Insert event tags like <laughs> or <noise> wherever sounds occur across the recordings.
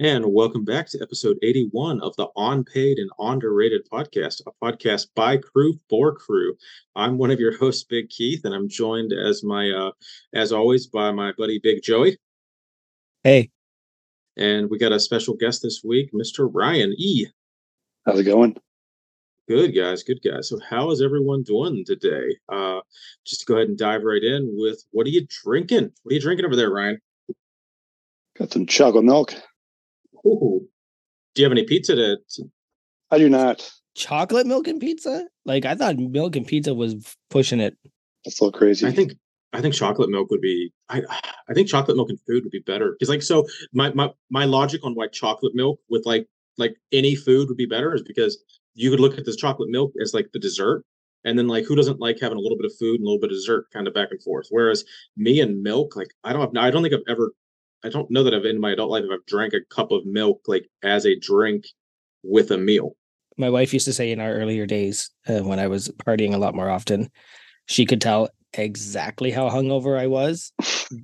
And welcome back to episode 81 of the Unpaid and Underrated podcast, a podcast by crew for crew. I'm one of your hosts, Big Keith, and I'm joined as my uh as always by my buddy Big Joey. Hey. And we got a special guest this week, Mr. Ryan E. How's it going? Good guys, good guys. So how is everyone doing today? Uh just to go ahead and dive right in with what are you drinking? What are you drinking over there, Ryan? Got some chocolate milk. Ooh. Do you have any pizza to, to I do not. Chocolate milk and pizza? Like I thought milk and pizza was pushing it. That's a little crazy. I think I think chocolate milk would be I I think chocolate milk and food would be better because like so my my my logic on why chocolate milk with like like any food would be better is because you could look at this chocolate milk as like the dessert and then like who doesn't like having a little bit of food and a little bit of dessert kind of back and forth whereas me and milk like I don't have I don't think I've ever I don't know that I've in my adult life if I've drank a cup of milk like as a drink with a meal. My wife used to say in our earlier days uh, when I was partying a lot more often, she could tell exactly how hungover I was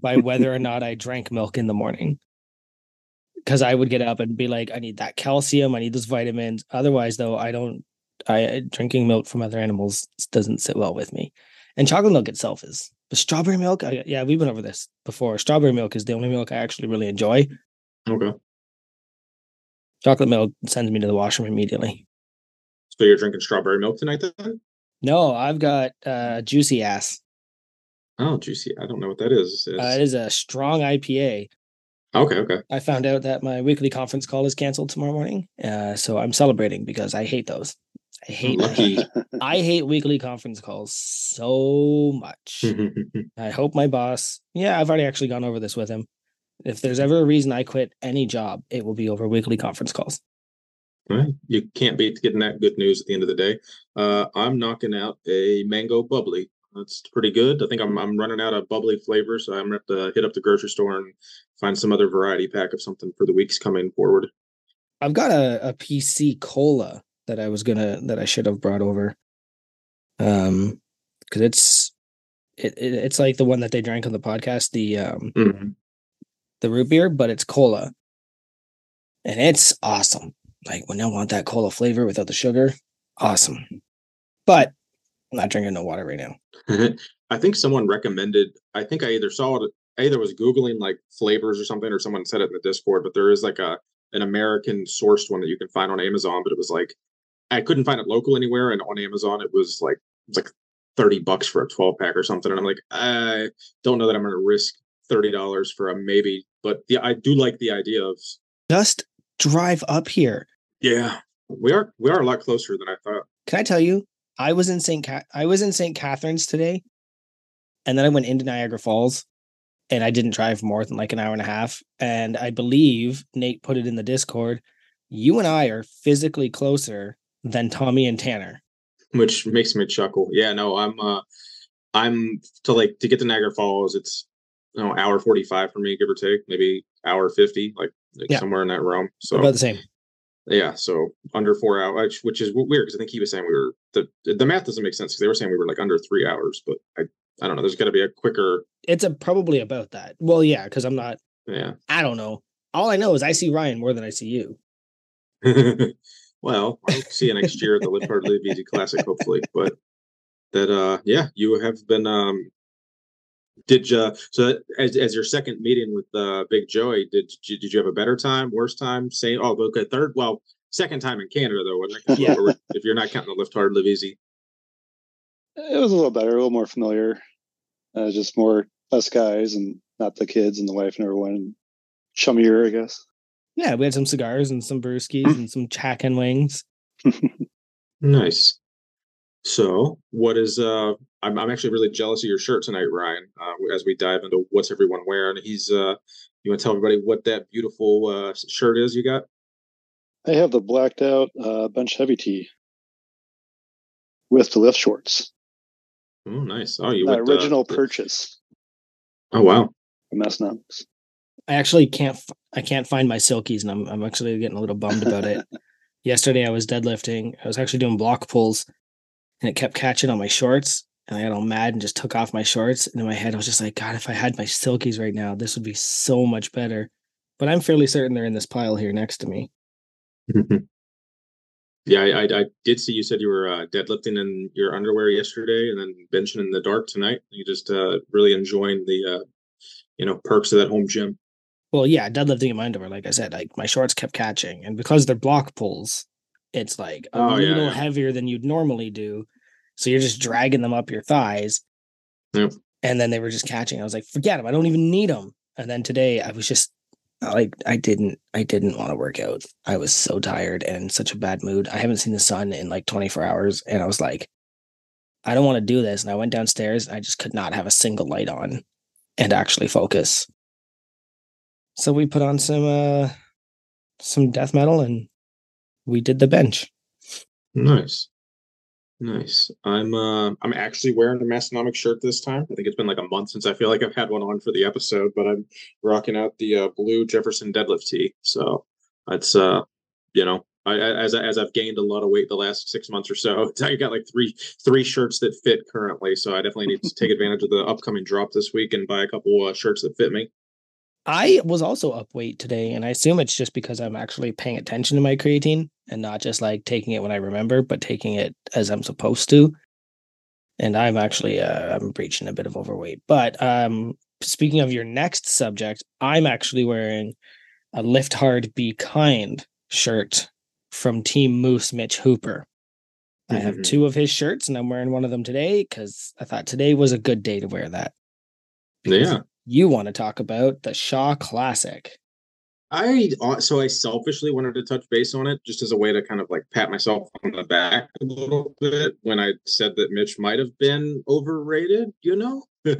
by whether or <laughs> not I drank milk in the morning. Because I would get up and be like, I need that calcium, I need those vitamins. Otherwise, though, I don't. I drinking milk from other animals doesn't sit well with me, and chocolate milk itself is. But strawberry milk, I, yeah, we've been over this before. Strawberry milk is the only milk I actually really enjoy. Okay. Chocolate milk sends me to the washroom immediately. So you're drinking strawberry milk tonight then? No, I've got uh, juicy ass. Oh, juicy. I don't know what that is. Uh, it is a strong IPA. Okay, okay. I found out that my weekly conference call is canceled tomorrow morning. Uh, so I'm celebrating because I hate those. I hate Lucky. I hate weekly conference calls so much. <laughs> I hope my boss, yeah, I've already actually gone over this with him. If there's ever a reason I quit any job, it will be over weekly conference calls. Right. You can't beat getting that good news at the end of the day. Uh, I'm knocking out a mango bubbly. That's pretty good. I think I'm I'm running out of bubbly flavor, so I'm gonna have to hit up the grocery store and find some other variety pack of something for the weeks coming forward. I've got a, a PC cola that I was gonna that I should have brought over. Um, because it's it, it it's like the one that they drank on the podcast, the um Mhm. the root beer, but it's cola, and it's awesome. Like when I want that cola flavor without the sugar, awesome. But I'm not drinking no water right now. <laughs> I think someone recommended. I think I either saw it. I either was googling like flavors or something, or someone said it in the Discord. But there is like a an American sourced one that you can find on Amazon. But it was like I couldn't find it local anywhere, and on Amazon it was like it was like thirty bucks for a twelve pack or something. And I'm like, I don't know that I'm going to risk thirty dollars for a maybe. But yeah, I do like the idea of Just drive up here. yeah, we are we are a lot closer than I thought. Can I tell you? I was in St. Ca- I was in St. Catharines today, and then I went into Niagara Falls, and I didn't drive more than like an hour and a half. And I believe Nate put it in the Discord. You and I are physically closer than Tommy and Tanner. which makes me chuckle. Yeah, no, I'm uh I'm to like to get to Niagara Falls, it's you know, hour 45 for me, give or take, maybe hour 50, like, like Yeah. somewhere in that realm. So About the same. yeah, so under four hours, which is weird because I think he was saying we were the the math doesn't make sense because they were saying we were like under three hours, but I I don't know. There's got to be a quicker. It's a, probably about that. Well, yeah, because I'm not. Yeah. I don't know. All I know is I see Ryan more than I see you. <laughs> well, I'll see you next year at the Live Easy Classic, hopefully. But that, uh, yeah, you have been. um Did you? So as as your second meeting with uh Big Joey, did you did you have a better time, worse time? Same? Oh, okay, third. Well, second time in Canada though, wasn't it? Yeah. If you're not counting the Live Hard Live Easy. It was a little better, a little more familiar. Uh, just more us guys and not the kids and the wife and everyone. Chummier, I guess. Yeah, we had some cigars and some brewskis and some chack and wings. <laughs> Nice. So, what is uh I'm I'm actually really jealous of your shirt tonight, Ryan. Uh, as we dive into what's everyone wearing, he's uh you want to tell everybody what that beautiful uh shirt is you got? I have the blacked out uh, bench heavy tee with the lift shorts. Oh, nice. Oh, you My went, uh, original the- purchase Oh, wow. from S&M's. I actually can't. I can't find my silkies, and I'm I'm actually getting a little bummed about it. <laughs> Yesterday, I was deadlifting. I was actually doing block pulls, and it kept catching on my shorts. And I got all mad and just took off my shorts. And in my head, I was just like, God, if I had my silkies right now, this would be so much better. but I'm fairly certain they're in this pile here next to me. <laughs> yeah, I, I, I did see you said you were uh, deadlifting in your underwear yesterday, and then benching in the dark tonight. You just uh, really enjoying the uh, you know perks of that home gym. Well, yeah, deadlifting in my underwear, like I said, like my shorts kept catching, and because they're block pulls, it's like a Oh, yeah, little yeah. heavier than you'd normally do. So you're just dragging them up your thighs. Yep. And then they were just catching. I was like, forget them. I don't even need them. And then today I was just like, I didn't, I didn't want to work out. I was so tired and such a bad mood. I haven't seen the sun in like 24 hours. And I was like, I don't want to do this. And I went downstairs and I just could not have a single light on and actually focus. So we put on some, uh, some death metal and we did the bench. Nice. Nice. I'm uh I'm actually wearing a Massenomic shirt this time. I think it's been like a month since I feel like I've had one on for the episode, but I'm rocking out the uh, blue Jefferson deadlift tee. So it's uh you know, I, as as I've gained a lot of weight the last six months or so, <laughs> I got like three three shirts that fit currently. So I definitely need to take advantage of the upcoming drop this week and buy a couple uh, shirts that fit me. I was also up weight today, and I assume it's just because I'm actually paying attention to my creatine and not just like taking it when I remember, but taking it as I'm supposed to. And I'm actually uh, I'm reaching a bit of overweight. But um, speaking of your next subject, I'm actually wearing a "Lift Hard, Be Kind" shirt from Team Moose Mitch Hooper. I have Mhm. two of his shirts, and I'm wearing one of them today because I thought today was a good day to wear that. Yeah. You want to talk about the Shaw Classic. I uh, so I selfishly wanted to touch base on it just as a way to kind of like pat myself on the back a little bit when I said that Mitch might have been overrated, you know. <laughs> but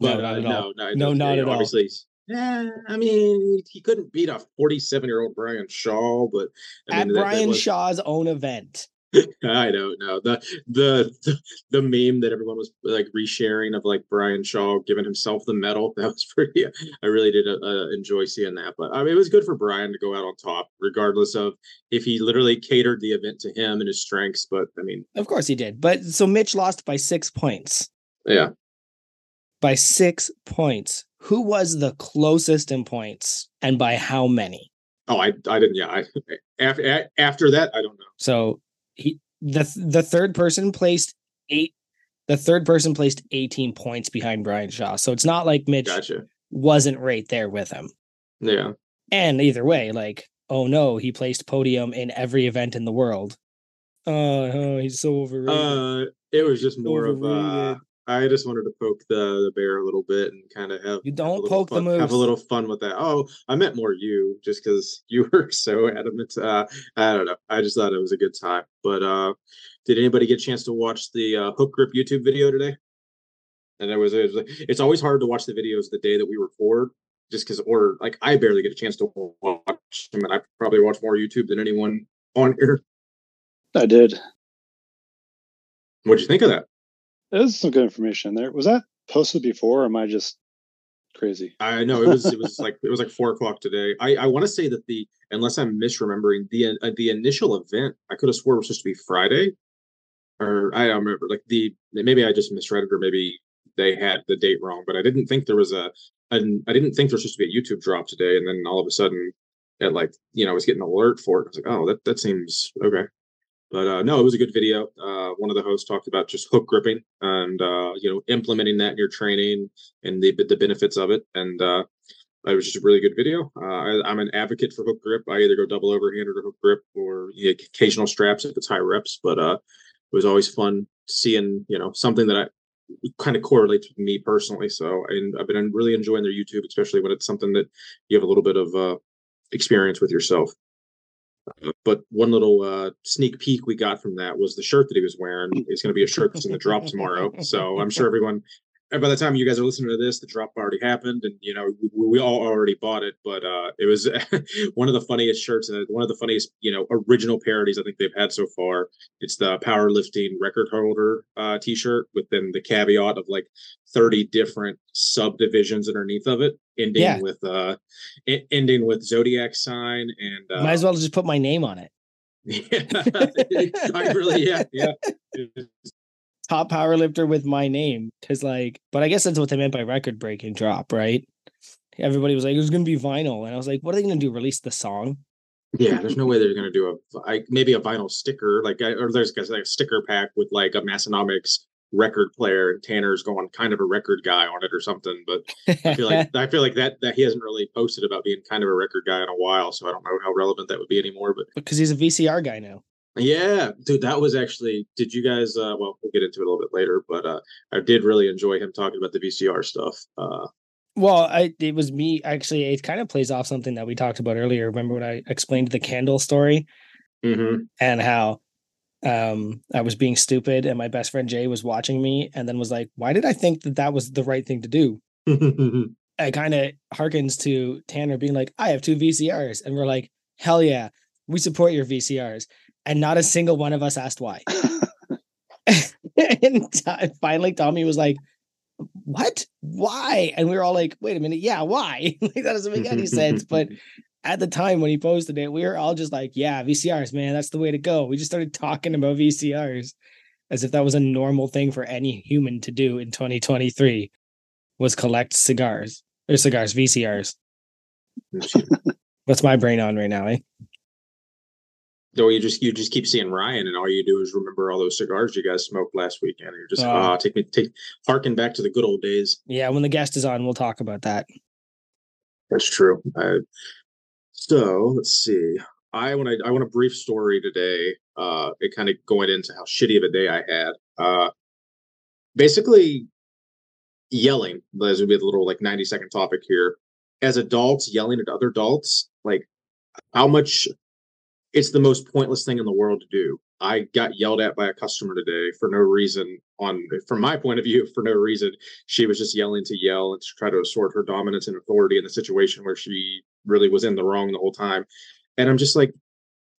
not uh, at all. no, no, No, not at all. Obviously, yeah. I mean, he couldn't beat a 47 year old Brian Shaw, but I At mean, that- that Brian was- Shaw's own event. <laughs> I don't know the the <laughs> the meme that everyone was like resharing of like Brian Shaw giving himself the medal. That was <laughs> pretty. I really did uh, enjoy seeing that. But I mean, it was good for Brian to go out on top, regardless of if he literally catered the event to him and his strengths. But I mean, Of course he did. But so Mitch lost by six points. yeah, By six points. Who was the closest in points and by how many? Oh, I I didn't. Yeah, I after after that, I don't know. So he the the third person placed eight the third person placed 18 points behind Brian Shaw. So it's not like Mitch Gotcha. wasn't right there with him. Yeah, And either way, like, oh no, he placed podium in every event in the world. Oh, oh he's so overrated. uh, it was just more of uh, Overrated. I just wanted to poke the, the bear a little bit and kind of have You a don't little poke the fun, Have a little fun with that. Oh, I meant more you, just because <laughs> you were so adamant. Uh, I don't know. I just thought it was a good time. But uh, did anybody get a chance to watch the uh, Hook Grip YouTube video today? And there was, it was it's always hard to watch the videos the day that we record, just because, or like I barely get a chance to watch them, and I probably watch more YouTube than anyone on here. I did. What'd you think of that? There's some good information there. Was that posted before, or am I just crazy? I know it was it was like it was like four o'clock today. I I want to say that the unless I'm misremembering the uh, the initial event I could have swore it was supposed to be Friday, or I don't remember like the maybe I just misread it or maybe they had the date wrong. But I didn't think there was a an, I didn't think there was supposed to be a YouTube drop today, and then all of a sudden it like you know I was getting an alert for it. I was like, oh that that seems okay. But uh, no, it was a good video. Uh, one of the hosts talked about just hook gripping and uh, you know implementing that in your training and the the benefits of it. And uh, it was just a really good video. Uh, I, I'm an advocate for hook grip. I either go double overhand or hook grip, or you know, occasional straps if it's high reps. But uh, it was always fun seeing you know something that I kind of correlates with me personally. So and I've been really enjoying their YouTube, especially when it's something that you have a little bit of experience with yourself. Uh, but one little uh, sneak peek we got from that was the shirt that he was wearing is going to be a shirt that's in the drop tomorrow. So I'm sure everyone, and by the time you guys are listening to this, the drop already happened, and you know we, we all already bought it. But uh, it was <laughs> one of the funniest shirts and one of the funniest, you know, original parodies I think they've had so far. It's the powerlifting record holder uh, T-shirt with then the caveat of like 30 different subdivisions underneath of it, ending Yeah. with uh, ending with zodiac sign and uh, Might as well just put my name on it. <laughs> yeah, <laughs> I really, yeah, yeah. Top power lifter with my name. Cause like, but I guess that's what they meant by record breaking drop, right? Everybody was like, it was going to be vinyl, and I was like, what are they going to do? Release the song? Yeah, there's no way they're gonna do a I, maybe a vinyl sticker like or there's like a sticker pack with like a Massenomics record player and Tanner's going kind of a record guy on it or something. But I feel like <laughs> I feel like that that he hasn't really posted about being kind of a record guy in a while, so I don't know how relevant that would be anymore. But because he's a VCR guy now. Yeah, dude, that was actually. Did you guys? uh Well, we'll get into it a little bit later, but uh I did really enjoy him talking about the VCR stuff. Uh Well, I it was me actually. It kind of plays off something that we talked about earlier. Remember when I explained the candle story mhm. and how um I was being stupid and my best friend Jay was watching me and then was like, "Why did I think that that was the right thing to do?" <laughs> It kind of harkens to Tanner being like, "I have two VCRs," and we're like, "Hell yeah, we support your VCRs," and not a single one of us asked why. <laughs> and T- finally, Tommy was like, "What? Why?" And we were all like, "Wait a minute, yeah, why?" <laughs> like that doesn't make any sense. But <laughs> at the time when he posted it, we were all just like, "Yeah, VCRs, man, that's the way to go." We just started talking about VCRs as if that was a normal thing for any human to do in 2023 was collect cigars or cigars VCRs. What's my brain on right now, eh? Or you just you just keep seeing Ryan, and all you do is remember all those cigars you guys smoked last weekend. And you're just Oh. ah, take me take harken back to the good old days. Yeah, when the guest is on, we'll talk about that. That's true. I, so let's see. I want to I want a brief story today. Uh, it kind of going into how shitty of a day I had. Uh, basically, yelling. This would be a little like ninety second topic here. As adults, yelling at other adults, like how much. It's the most pointless thing in the world to do. I got yelled at by a customer today for no reason. On from my point of view, <laughs> for no reason, she was just yelling to yell and to try to assert her dominance and authority in the situation where she really was in the wrong the whole time. And I'm just like,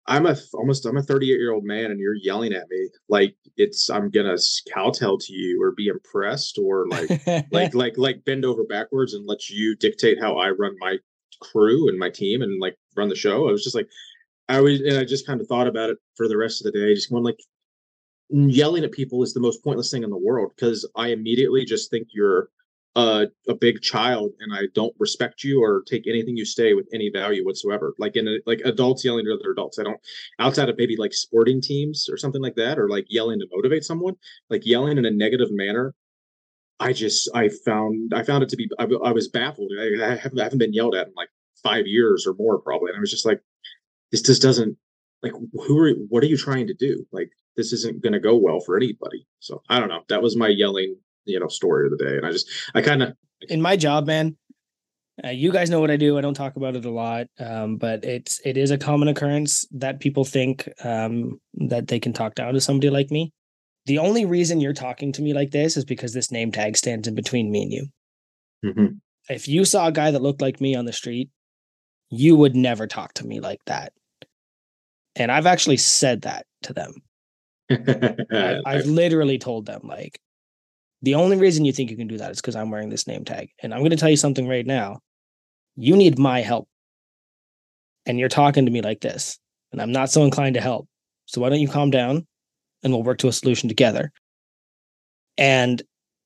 I'm a almost I'm a 38 year old man, and you're yelling at me like it's I'm gonna kowtow to you or be impressed or like like <laughs> like like bend over backwards and let you dictate how I run my crew and my team and like run the show. I was just like, I was and I just kind of thought about it for the rest of the day, just going like yelling at people is the most pointless thing in the world because I immediately just think you're a, a big child and I don't respect you or take anything you say with any value whatsoever. Like in a, like adults yelling at other adults. I don't outside of maybe like sporting teams or something like that, or like yelling to motivate someone, like yelling in a negative manner. I just I found I found it to be I, I was baffled. I, I haven't been yelled at in like five years or more probably, and I was just like, this just doesn't like who are what are you trying to do? Like this isn't going to go well for anybody. So I don't know. That was my yelling you know story of the day, and I just I kind of in my job, man. Uh, you guys know what I do. I don't talk about it a lot, um, but it's it is a common occurrence that people think um, that they can talk down to somebody like me. The only reason you're talking to me like this is because this name tag stands in between me and you. Mhm. If you saw a guy that looked like me on the street, you would never talk to me like that. And I've actually said that to them. I, <laughs> I've literally told them like the only reason you think you can do that is because I'm wearing this name tag. And I'm going to tell you something right now. You need my help. And you're talking to me like this. And I'm not so inclined to help. So why don't you calm down and we'll work to a solution together? And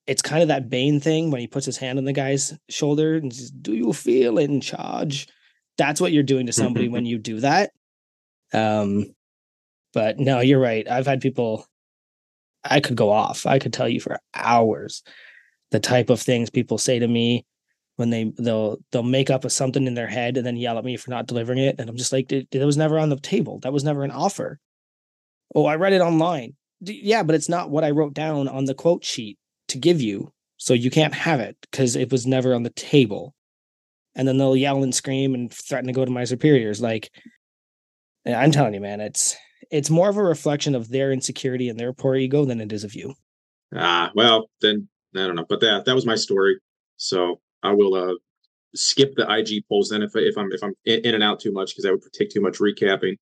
it's kind of that Bane thing when he puts his hand on the guy's shoulder and says, Do you feel in charge? That's what you're doing to somebody when <laughs> you do that. Um, but no, you're right. I've had people I could go off. I could tell you for hours the type of things people say to me when they they'll they'll make up a something in their head and then yell at me for not delivering it and I'm just like it was never on the table. That was never an offer. Oh, I read it online. D- yeah, but it's not what I wrote down on the quote sheet to give you. So you can't have it because it was never on the table. And then they'll yell and scream and threaten to go to my superiors like I'm telling you man, it's it's more of a reflection of their insecurity and their poor ego than it is of you. Ah, well, then I don't know, but that that was my story. So I will uh skip the IG polls then if if I'm if I'm in, and out too much because that would take too much recapping.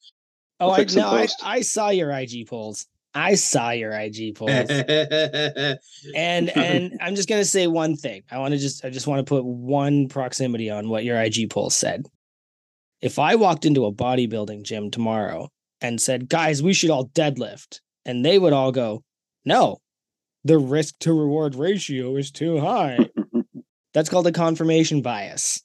Oh, I no, I. I saw your IG polls. I saw your IG polls. <laughs> and and I'm just gonna say one thing. I want to just I just want to put one proximity on what your IG poll said. If I walked into a bodybuilding gym tomorrow and said, guys, we should all deadlift, and they would all go, No, the risk to reward ratio is too high. <laughs> That's called a confirmation bias.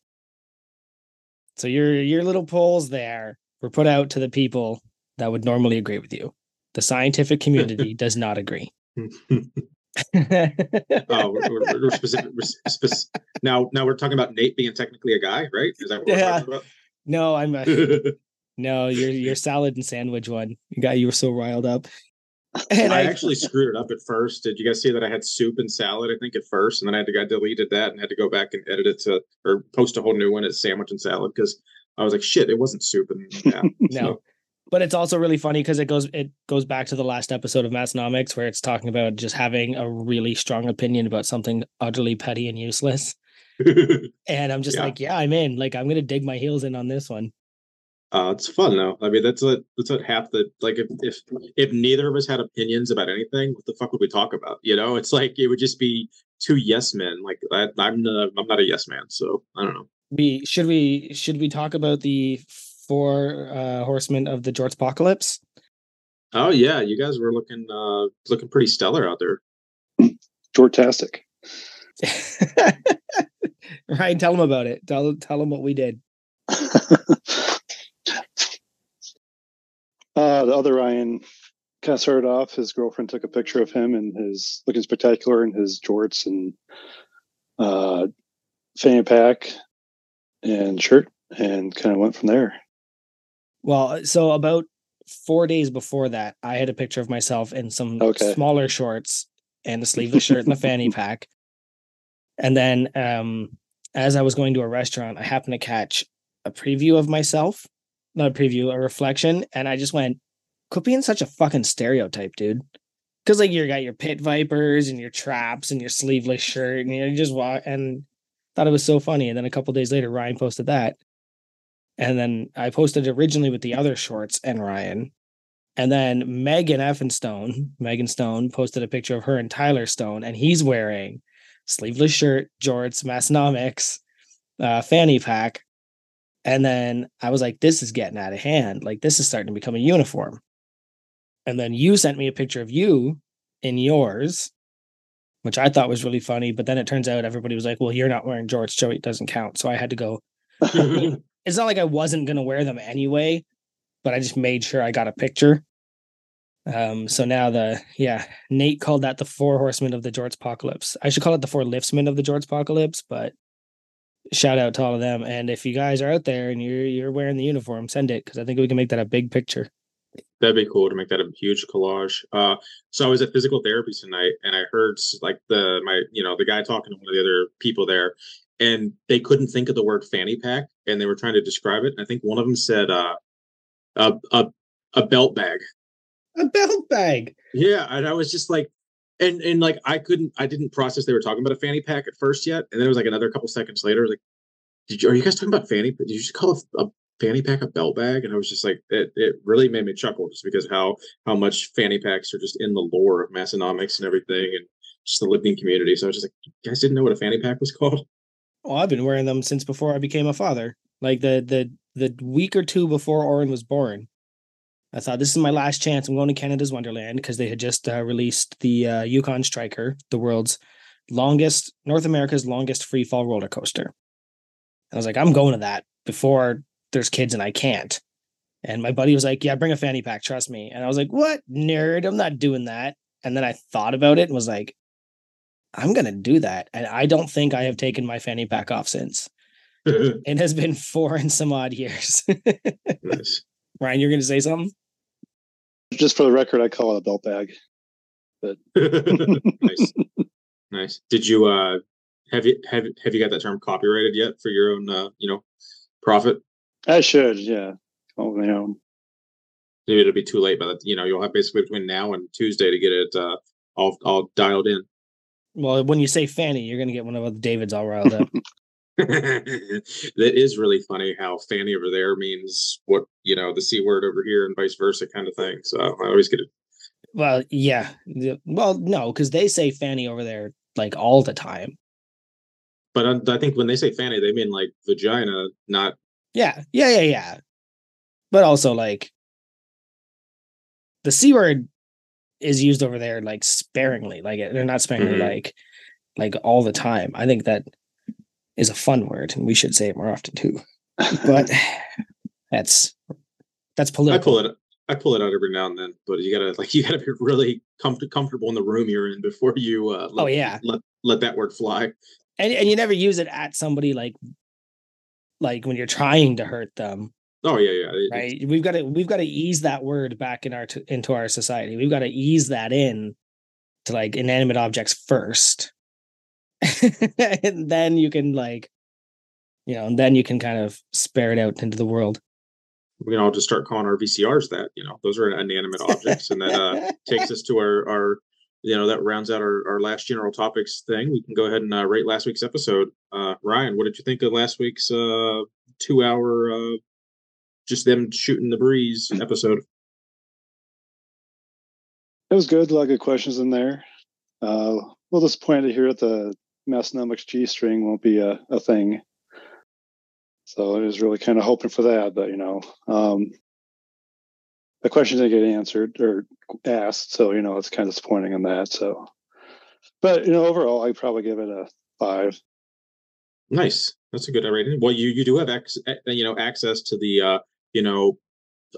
So your your little polls there were put out to the people that would normally agree with you. The scientific community <laughs> does not agree. <laughs> Oh, we're, we're, we're specific. We're spec- now, now we're talking about Nate being technically a guy, right? Is that what Yeah. we're no, I'm a, <laughs> no, your your salad and sandwich one. You got you were so riled up. And I I, actually screwed it up at first. Did you guys see that I had soup and salad? I think at first, and then I had to I deleted that and had to go back and edit it to or post a whole new one as sandwich and salad because I was like, shit, it wasn't soup and yeah. <laughs> no. so- But it's also really funny because it goes it goes back to the last episode of Massenomics where it's talking about just having a really strong opinion about something utterly petty and useless. <laughs> And I'm just Yeah. like, yeah, I'm in. Like I'm gonna dig my heels in on this one. Uh, it's fun though. I mean, that's what that's what half the like. If if if neither of us had opinions about anything, what the fuck would we talk about? You know, it's like it would just be two yes men. Like I, I'm not, I'm not a yes man, so I don't know. We should we should we talk about the four uh horsemen of the George Apocalypse? Oh yeah, you guys were looking uh looking pretty stellar out there. Jortastic. <laughs> Ryan, tell them about it. Tell tell them what we did. <laughs> uh, the other Ryan kind of started off. His girlfriend took a picture of him and his looking spectacular in his jorts and uh, fanny pack and shirt, and kind of went from there. Well, so about four days before that, I had a picture of myself in some Okay. smaller shorts and a sleeveless shirt and a fanny <laughs> pack. And then um as I was going to a restaurant, I happened to catch a preview of myself, not a preview, a reflection, and I just went, quit being such a fucking stereotype, dude. Cause like you got your pit vipers and your traps and your sleeveless shirt, and you just walk and thought it was so funny. And then a couple days later, Ryan posted that. And then I posted originally with the other shorts and Ryan. And then Megan Effenstone, Megan Stone, posted a picture of her and Tyler Stone, and he's wearing sleeveless shirt, jorts, Massenomics, uh, fanny pack. And then I was like, this is getting out of hand. Like, this is starting to become a uniform. And then you sent me a picture of you in yours, which I thought was really funny. But then it turns out everybody was like, well, you're not wearing jorts, Joey, it doesn't count. So I had to go, <laughs> it's not like I wasn't gonna wear them anyway, but I just made sure I got a picture. Um, so now the yeah, Nate called that the four horsemen of the George Apocalypse. I should call it the four liftsmen of the George Apocalypse, but shout out to all of them. And if you guys are out there and you're you're wearing the uniform, send it because I think we can make that a big picture. That'd be cool to make that a huge collage. Uh, so I was at physical therapy tonight, and I heard like the my you know the guy talking to one of the other people there, and they couldn't think of the word fanny pack, and they were trying to describe it. And I think one of them said uh, a a a belt bag. A belt bag. Yeah, and I was just like, and and like I couldn't, I didn't process they were talking about a fanny pack at first yet, and then it was like another couple seconds later, like, did you are you guys talking about fanny? Did you just call a, a fanny pack a belt bag? And I was just like, it it really made me chuckle just because how how much fanny packs are just in the lore of Massenomics and everything, and just the living community. So I was just like, you guys didn't know what a fanny pack was <laughs> called? Well, I've been wearing them since before I became a father. Like the the the week or two before Oren was born. I thought this is my last chance. I'm going to Canada's Wonderland because they had just uh, released the uh, Yukon Striker, the world's longest, North America's longest free fall roller coaster. And I was like, I'm going to that before there's kids and I can't. And my buddy was like, Yeah, bring a fanny pack, trust me. And I was like, What nerd? I'm not doing that. And then I thought about it and was like, I'm gonna do that. And I don't think I have taken my fanny pack off since. <laughs> It has been four and some odd years. <laughs> nice. Ryan, you're gonna say something? Just for the record, I call it a belt bag. <laughs> nice, nice. Did you uh have you have have you got that term copyrighted yet for your own uh you know profit? I should, yeah. Oh, you know, Maybe it'll be too late, but you know you'll have basically between now and Tuesday to get it uh all all dialed in. Well, when you say fanny, you're gonna get one of the Davids all riled up. <laughs> <laughs> that is really funny how fanny over there means what you know the c word over here and vice versa kind of thing. So I always get it. well, yeah. Well, no, because they say fanny over there like all the time. But I, I think when they say fanny, they mean like vagina, not Yeah, yeah, yeah, yeah. But also like the C word is used over there like sparingly. Like they're not sparingly Mhm. like like all the time. I think that is a fun word and we should say it more often too. but <laughs> that's that's political. I political. pull it. I pull it out every now and then, but you gotta like <laughs> you gotta be really comfort, comfortable in the room you're in before you. Uh, let, Oh, yeah. let let that word fly. and and you never use it at somebody like like when you're trying to hurt them Oh yeah, yeah. It- right we've got to we've got to ease that word back in our t- into our society we've got to ease that in to like inanimate objects first and <laughs> then you can like you know and then you can kind of spare it out into the world we can all just start calling our VCRs that. You know, those are inanimate objects, and that uh, takes us to our our. You know that rounds out our, our last general topics thing. We can go ahead and uh, rate last week's episode. Uh, Ryan, what did you think of last week's uh, two hour uh, just them shooting the breeze episode? It was good. A lot of good questions in there. Uh, a little disappointed to hear that the Massenomics G string won't be a, a thing. So I was really kind of hoping for that, but you know, um, the question didn't get answered or asked. So, you know, it's kind of disappointing on that. So, but you know, overall, I'd probably give it a five. Nice. That's a good rating. Well, you you do have ac- you know access to the uh, you know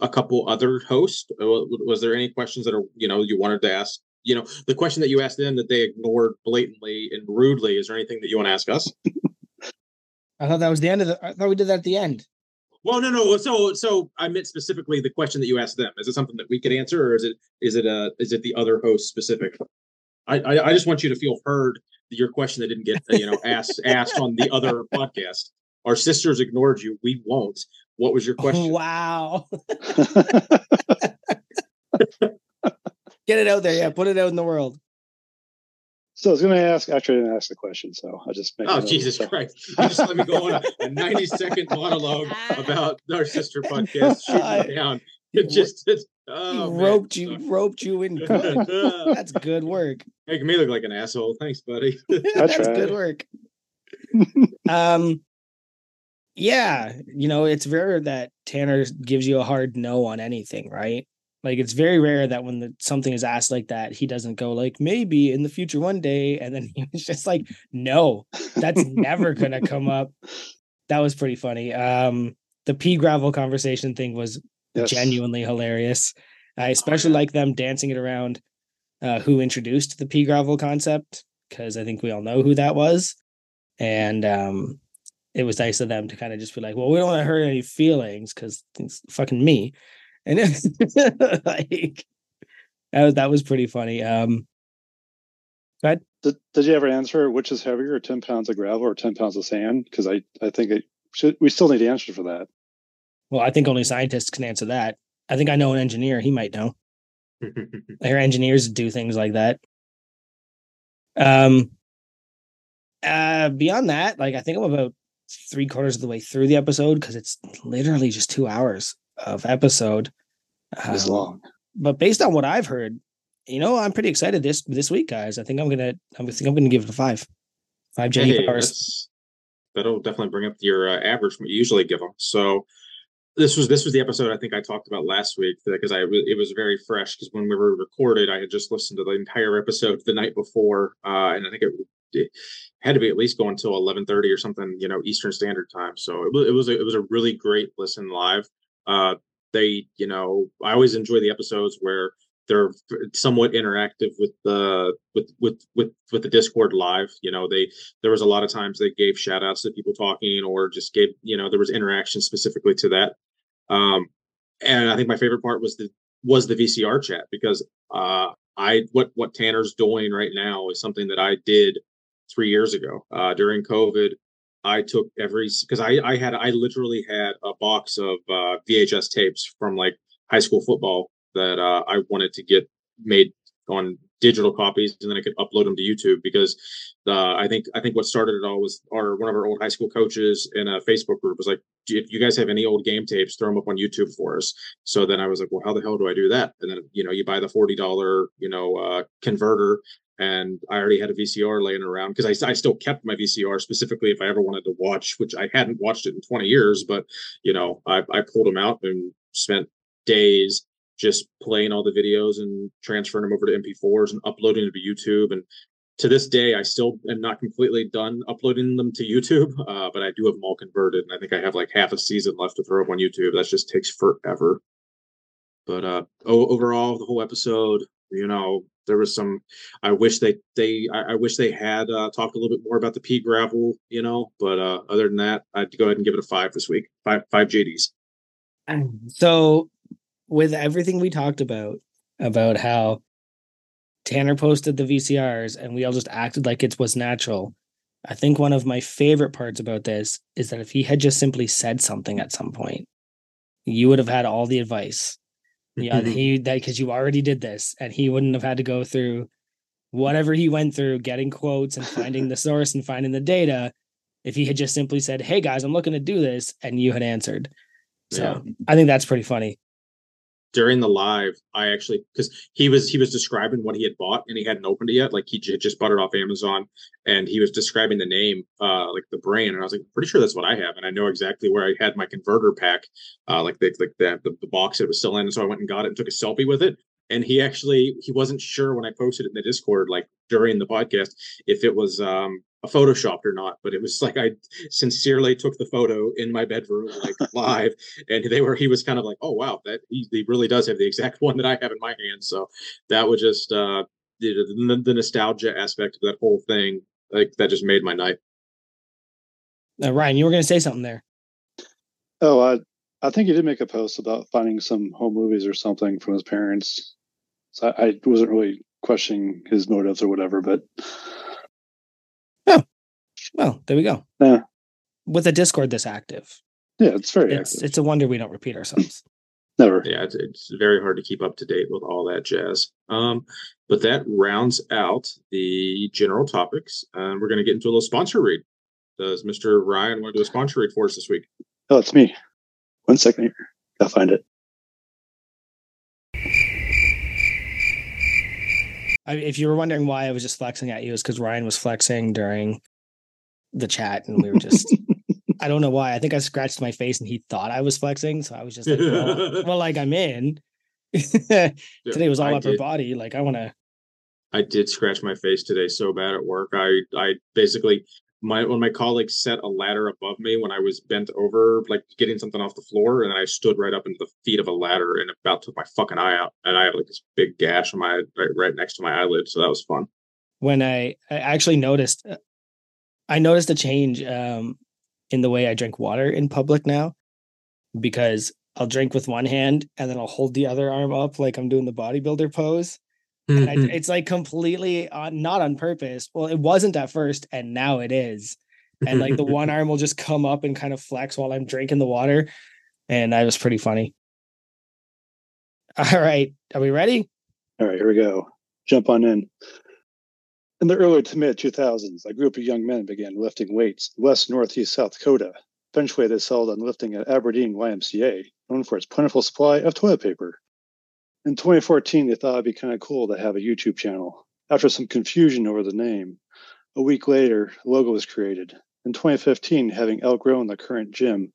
a couple other hosts. Uh, Was there any questions that are you know you wanted to ask? You know the question that you asked them that they ignored blatantly and rudely. Is there anything that you want to ask us? i thought that was the end of the i thought we did that at the end Well, no, no. So, so I meant specifically the question that you asked them. Is it something that we could answer, or is it is it uh is it the other host specific? I I, I just want you to feel heard. that Your question that didn't get uh, you know asked <laughs> asked on the other podcast. Our sisters ignored you. We won't. What was your question? wow <laughs> <laughs> get it out there yeah put it out in the world so I was going to ask, actually, I didn't ask the question. So I'll just make Oh it. Jesus So- Christ! You just let me go on a, <laughs> a ninety second monologue <laughs> about our sister podcast <laughs> shooting it down. It just it's, oh, he roped you roped you in good. that's good work Making me look like an asshole. Thanks, buddy. That's tried. good work. um, yeah, you know, it's rare that Tanner gives you a hard no on anything, right? Like it's very rare that when the, something is asked like that, he doesn't go like maybe in the future one day, and then <laughs> he was just like, no, that's never gonna come up. That was pretty funny. Um, the pea gravel conversation thing was Yes. genuinely hilarious. I especially yeah. like them dancing it around uh, who introduced the pea gravel concept because I think we all know who that was. And um, it was nice of them to kind of just be like, well, we don't want to hurt any feelings because it's fucking me. And it's <laughs> like, that was, that was pretty funny. Um, Did, did you ever answer which is heavier, 10 pounds of gravel or 10 pounds of sand? Because I, I think it should, we still need answers for that. well, I think only scientists can answer that. I think I know an engineer. He might know. <laughs> I hear engineers do things like that. Um uh beyond that, like I think I'm about three quarters of the way through the episode because it's literally just two hours of episode. It's Um, long. But based on what I've heard, you know, I'm pretty excited this this week, guys. I think I'm gonna I think I'm gonna give it a five. Five Jenny Hey, powers. that'll definitely bring up your uh, average from what you usually give them. So this was this was the episode I think I talked about last week because I it was very fresh because when we were recorded I had just listened to the entire episode the night before uh, and I think it, it had to be at least going until eleven thirty or something you know Eastern Standard Time. So it was it was a, it was a really great listen live. Uh, they you know I always enjoy the episodes where they're somewhat interactive with the with with with with the discord live you know they there was a lot of times they gave shout outs to people talking or just gave you know there was interaction specifically to that. Um and i think my favorite part was the was the vcr chat because uh i what what tanner's doing right now is something that i did three years ago uh during covid i took every because i i had i literally had a box of uh vhs tapes from like high school football that uh i wanted to get made on digital copies and then I could upload them to YouTube because uh, I think I think what started it all was our one of our old high school coaches in a Facebook group was like, if you guys have any old game tapes, throw them up on YouTube for us. So then I was like, well, how the hell do I do that? And then you know, you buy the forty dollar you know uh, converter, and I already had a VCR laying around because I, I still kept my VCR specifically if I ever wanted to watch, which I hadn't watched it in twenty years, but you know, I, I pulled them out and spent days just playing all the videos and transferring them over to MP4s and uploading them to YouTube and to this day, I still am not completely done uploading them to YouTube, <laughs> uh, but I do have them all converted, and I think I have like half a season left to throw up on YouTube. That just takes forever. But uh, overall, the whole episode, you know, there was some. I wish they they I, I wish they had uh, talked a little bit more about the pea gravel, you know. But uh, other than that, I'd go ahead and give it a five this week. Five five JDs. So, with everything we talked about about how Tanner posted the VCRs and we all just acted like it was natural. I think one of my favorite parts about this is that if he had just simply said something at some point, you would have had all the advice. Yeah, <laughs> he that because you already did this, and he wouldn't have had to go through whatever he went through, getting quotes and finding the <laughs> source and finding the data. If he had just simply said, "Hey guys, I'm looking to do this," and you had answered, so yeah. I think that's pretty funny during the live, I actually because he was he was describing what he had bought and he hadn't opened it yet. Like he j- just bought it off Amazon and he was describing the name, uh, like the brand, and I was like, pretty sure that's what I have, and I know exactly where I had my converter pack, uh, like the like the, the the box it was still in. And so I went and got it and took a selfie with it. And he actually he wasn't sure when I posted it in the Discord, like during the podcast, if it was um photoshopped or not, but it was like I sincerely took the photo in my bedroom, like <laughs> live, and they were he was kind of like, oh wow, that he, he, really does have the exact one that I have in my hand. So that was just uh the, the nostalgia aspect of that whole thing, like that just made my night. Uh, Ryan, you were going to say something there. Oh, I I think he did make a post about finding some home movies or something from his parents. So I, I wasn't really questioning his motives or whatever, but well, there we go. Yeah. With a Discord this active. Yeah, it's very it's, active. It's a wonder we don't repeat ourselves. <laughs> Never. Yeah, it's, it's, very hard to keep up to date with all that jazz. Um, but that rounds out the general topics. And uh, we're going to get into a little sponsor read. Does Mr. Ryan want to do a sponsor read for us this week? Oh, it's me. One second here. I'll find it. I, if you were wondering why I was just flexing at you, is because Ryan was flexing during the chat and we were just <laughs> I don't know why. I think I scratched my face and he thought I was flexing. So I was just like, well, <laughs> well like I'm in. <laughs> today was all I upper did. body. Like I want to. I did scratch my face today so bad at work. I I basically my when my colleagues set a ladder above me when I was bent over, like getting something off the floor, and I stood right up into the feet of a ladder and about took my fucking eye out, and I had like this big gash on my right, right next to my eyelid. So that was fun. When I I actually noticed uh, I noticed a change um, in the way I drink water in public now because I'll drink with one hand and then I'll hold the other arm up like I'm doing the bodybuilder pose. Mm-hmm. I, it's like completely on, not on purpose. Well, it wasn't at first, and now it is. And like the one <laughs> arm will just come up and kind of flex while I'm drinking the water. And that was pretty funny. All right. Are we ready? All right, here we go. Jump on in. In the early to mid 2000s, a group of young men began lifting weights in West Northeast South Dakota. Eventually, they settled on lifting at Aberdeen YMCA, known for its plentiful supply of toilet paper. In 2014, they thought it'd be kind of cool to have a YouTube channel. After some confusion over the name, a week later, a logo was created. In 2015, having outgrown the current gym,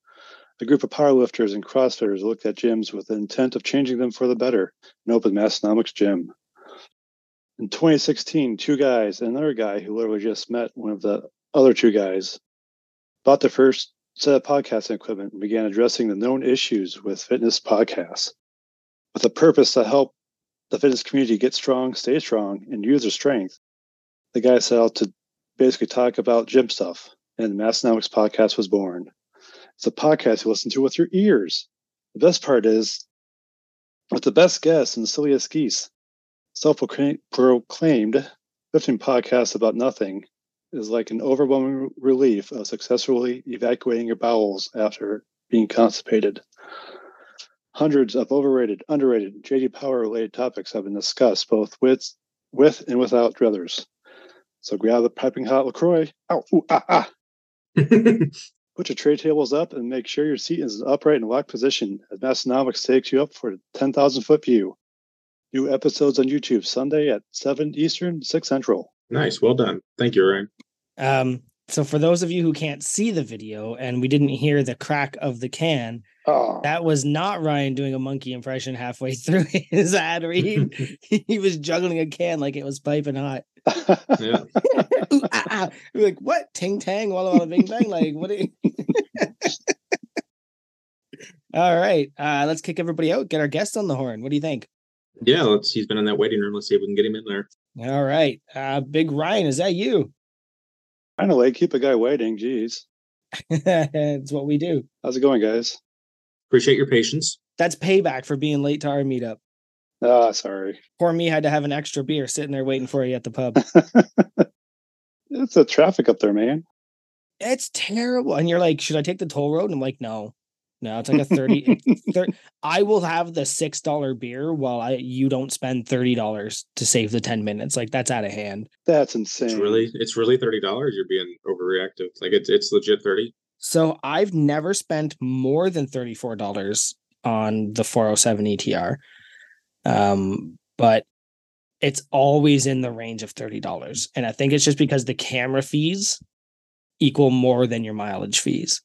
a group of powerlifters and CrossFitters looked at gyms with the intent of changing them for the better and opened Massenomics Gym. In 2016, two guys and another guy who literally just met one of the other two guys bought the first set of podcasting equipment and began addressing the known issues with fitness podcasts with a purpose to help the fitness community get strong, stay strong, and use their strength. The guy set out to basically talk about gym stuff, and the Massenomics podcast was born. It's a podcast you listen to with your ears. The best part is, with the best guests and the silliest geese, self-proclaimed lifting podcasts about nothing is like an overwhelming relief of successfully evacuating your bowels after being constipated. Hundreds of overrated, underrated, JD Power related topics have been discussed both with, with and without druthers. So grab the piping hot LaCroix. Ow, ooh, ah, ah. <laughs> Put your tray tables up and make sure your seat is in upright and locked position as Massenomics takes you up for a 10,000 foot view. New episodes on YouTube Sunday at 7 Eastern, 6 Central. Nice. Well done. Thank you, Ryan. Um, So for those of you who can't see the video and we didn't hear the crack of the can, Oh, that was not Ryan doing a monkey impression halfway <laughs> through his ad read. <laughs> he was juggling a can like it was piping hot. <laughs> Yeah. Ooh, ah, ah. We're like, what? Ting tang, walla walla bing bang. Like, what? Are you... All right. Uh, let's kick everybody out. Get our guest on the horn. What do you think? Yeah, let's he's been in that waiting room. Let's see if we can get him in there. All right. Uh, Big Ryan, is that you? kind of late. Keep a guy waiting. Jeez. <laughs> it's what we do. How's it going, guys? Appreciate your patience. That's payback for being late to our meetup. Ah, sorry. Poor me had to have an extra beer sitting there waiting for you at the pub. <laughs> it's the traffic up there, man. it's terrible. And you're like, should I take the toll road? And I'm like, no, no, it's like a 30. <laughs> thir- I will have the $6 beer while I you don't spend $30 to save the 10 minutes. Like that's out of hand. That's insane. It's really it's really thirty dollars. You're being overreactive. Like it's it's legit thirty. So I've never spent more than $34 on the 407 ETR. Um, but it's always in the range of $30. And I think it's just because the camera fees equal more than your mileage fees.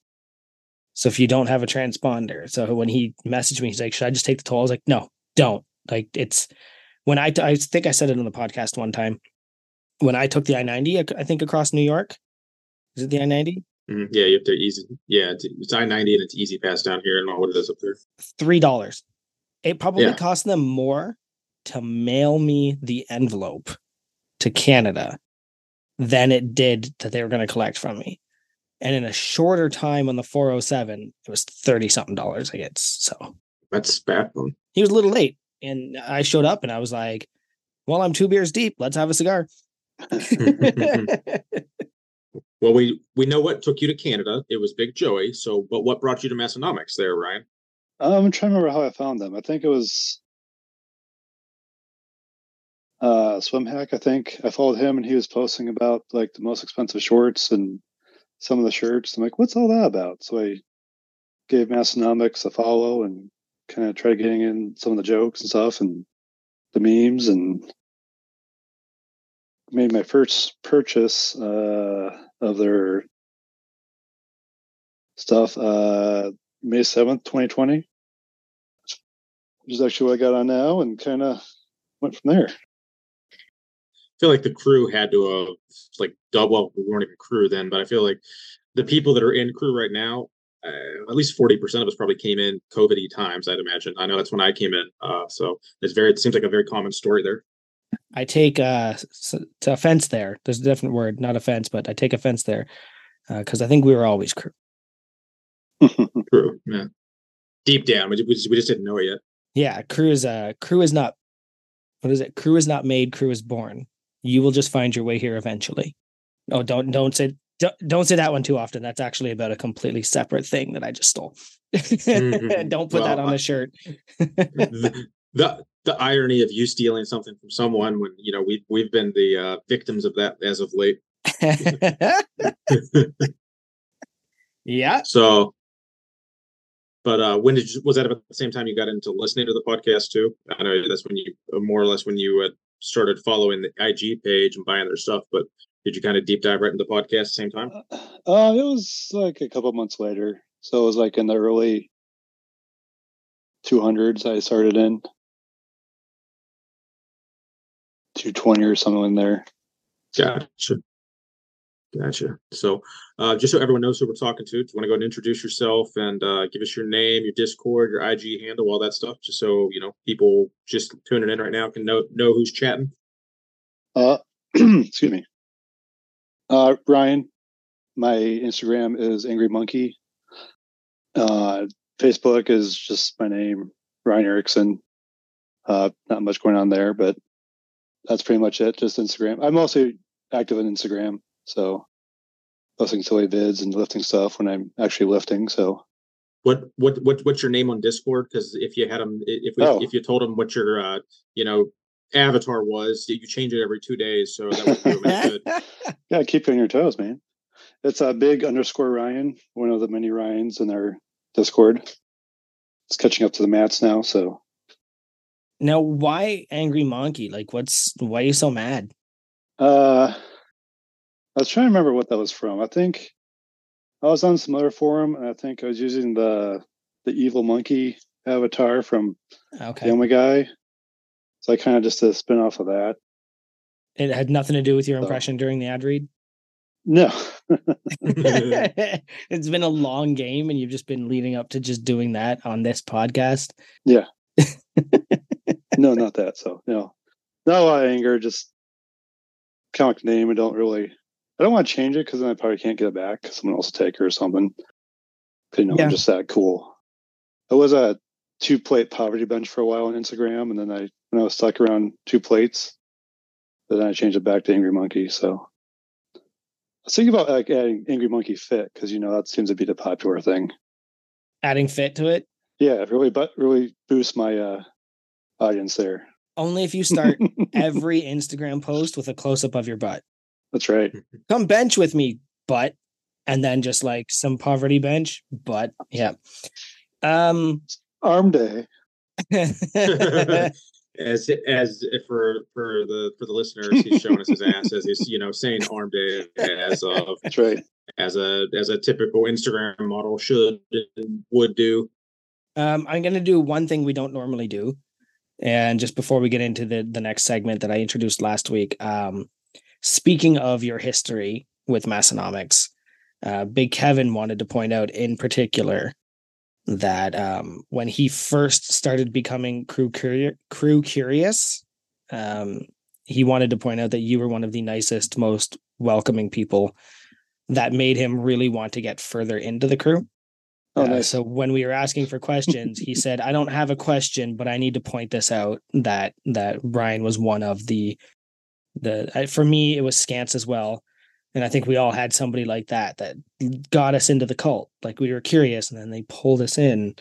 So if you don't have a transponder, so when he messaged me, he's like, "Should I just take the toll?" I was like, "No, don't." Like it's when I I think I said it on the podcast one time. When I took the I ninety, I think across New York, is it the I ninety? Mhm. Yeah, you have to easy. Yeah, it's, it's I ninety and it's E-ZPass down here. I don't know what it is up there. Three dollars. It probably Yeah. cost them more to mail me the envelope to Canada than it did that they were going to collect from me. And in a shorter time on the 407, it was 30 something dollars. I guess. So That's baffling. he was a little late. And I showed up and I was like, well, I'm two beers deep. Let's have a cigar. <laughs> Well, we we know what took you to Canada. It was Big Joey. So, but what brought you to Massenomics there, Ryan? Um, I'm trying to remember how I found them. I think it was uh swim hack i think i followed him and he was posting about like the most expensive shorts and some of the shirts i'm like what's all that about? So i gave massenomics a follow and kind of tried getting in some of the jokes and stuff and the memes and made my first purchase uh of their stuff uh may 7th 2020 which is actually what i got on now and kind of went from there feel like the crew had to have like double. Well, we weren't even crew then, but I feel like the people that are in crew right now, uh, at least forty percent of us probably came in COVID-y times. I'd imagine. I know that's when I came in. Uh, so it's very. It seems like a very common story there. I take uh s- to offense there. There's a different word, not offense, but I take offense there because I think we were always crew. <laughs> Crew, yeah. Deep down, we just, we just, we just didn't know it yet. Yeah, crew is uh crew is not what is it? Crew is not made, crew is born. You will just find your way here eventually. Oh, don't don't say don't, don't say that one too often. That's actually about a completely separate thing that I just stole. Mhm. <laughs> don't put that on I- the shirt. the, the the irony of you stealing something from someone when you know we we've been the uh, victims of that as of late. <laughs> <laughs> yeah. So, but uh, when did you, was that about the same time you got into listening to the podcast too? I know that's when you uh, more or less when you had started following the IG page and buying their stuff. But did you kind of deep dive right into the podcast at the same time? uh it was like a couple months later so it was like in the early 200s i started in 220 or something in there Gotcha. Gotcha. So, uh, just so everyone knows who we're talking to, do you want to go and introduce yourself and uh, give us your name, your Discord, your IG handle, all that stuff, just so you know people just tuning in right now can know know who's chatting. Uh, <clears throat> excuse me. Uh, Ryan, my Instagram is Angry Monkey. Uh, Facebook is just my name, Ryan Erickson. Uh, not much going on there, but that's pretty much it. Just Instagram. I'm also active on Instagram, so posting silly vids and lifting stuff when I'm actually lifting. So What what what what's your name on Discord? Because if you had them, if we, Oh. if you told them what your uh, you know avatar was, you change it every two days, so that would be them good. <laughs> yeah, keep you on your toes, man. It's a big underscore Ryan, one of the many Ryans in our Discord. It's catching up to the mats now, so now, why angry monkey? Like, what's why are you so mad? uh I was trying to remember what that was from. I think I was on some other forum, and I think I was using the the evil monkey avatar from Okay. Family Guy. So I kind of just a spin off of that. It had nothing to do with your So- impression during the ad read. No, <laughs> it's been a long game, and you've just been leading up to just doing that on this podcast. Yeah. <laughs> no, not that. So no, not a lot of anger. Just comic name. I don't really. I don't want to change it because then I probably can't get it back. Someone else will take it or something. You know, Yeah. I'm just that cool. I was a two plate poverty bench for a while on Instagram, and then I when I was stuck around two plates, but then I changed it back to Angry Monkey. So I was thinking about like adding Angry Monkey Fit because you know that seems to be the popular thing. Adding fit to it Yeah, it really, but really boost my uh audience there. only if you start <laughs> every Instagram post with a close up of your butt. That's right. <laughs> Come bench with me, butt, and then just like some poverty bench, butt. Yeah. Um. Arm day. <laughs> as as if for for the for the listeners, he's showing us his ass as he's you know saying arm day as of That's right. as a as a typical Instagram model should would do. Um, I'm going to do one thing we don't normally do, and just before we get into the the next segment that I introduced last week, um, speaking of your history with Massenomics, uh, Big Kevin wanted to point out in particular that um, when he first started becoming crew curi- crew curious, um, he wanted to point out that you were one of the nicest, most welcoming people that made him really want to get further into the crew. Oh, Uh, nice. So when we were asking for questions, he said, "I don't have a question, but I need to point this out that that Brian was one of the the I- for me it was Scance as well, and I think we all had somebody like that that got us into the cult. Like we were curious, and then they pulled us in.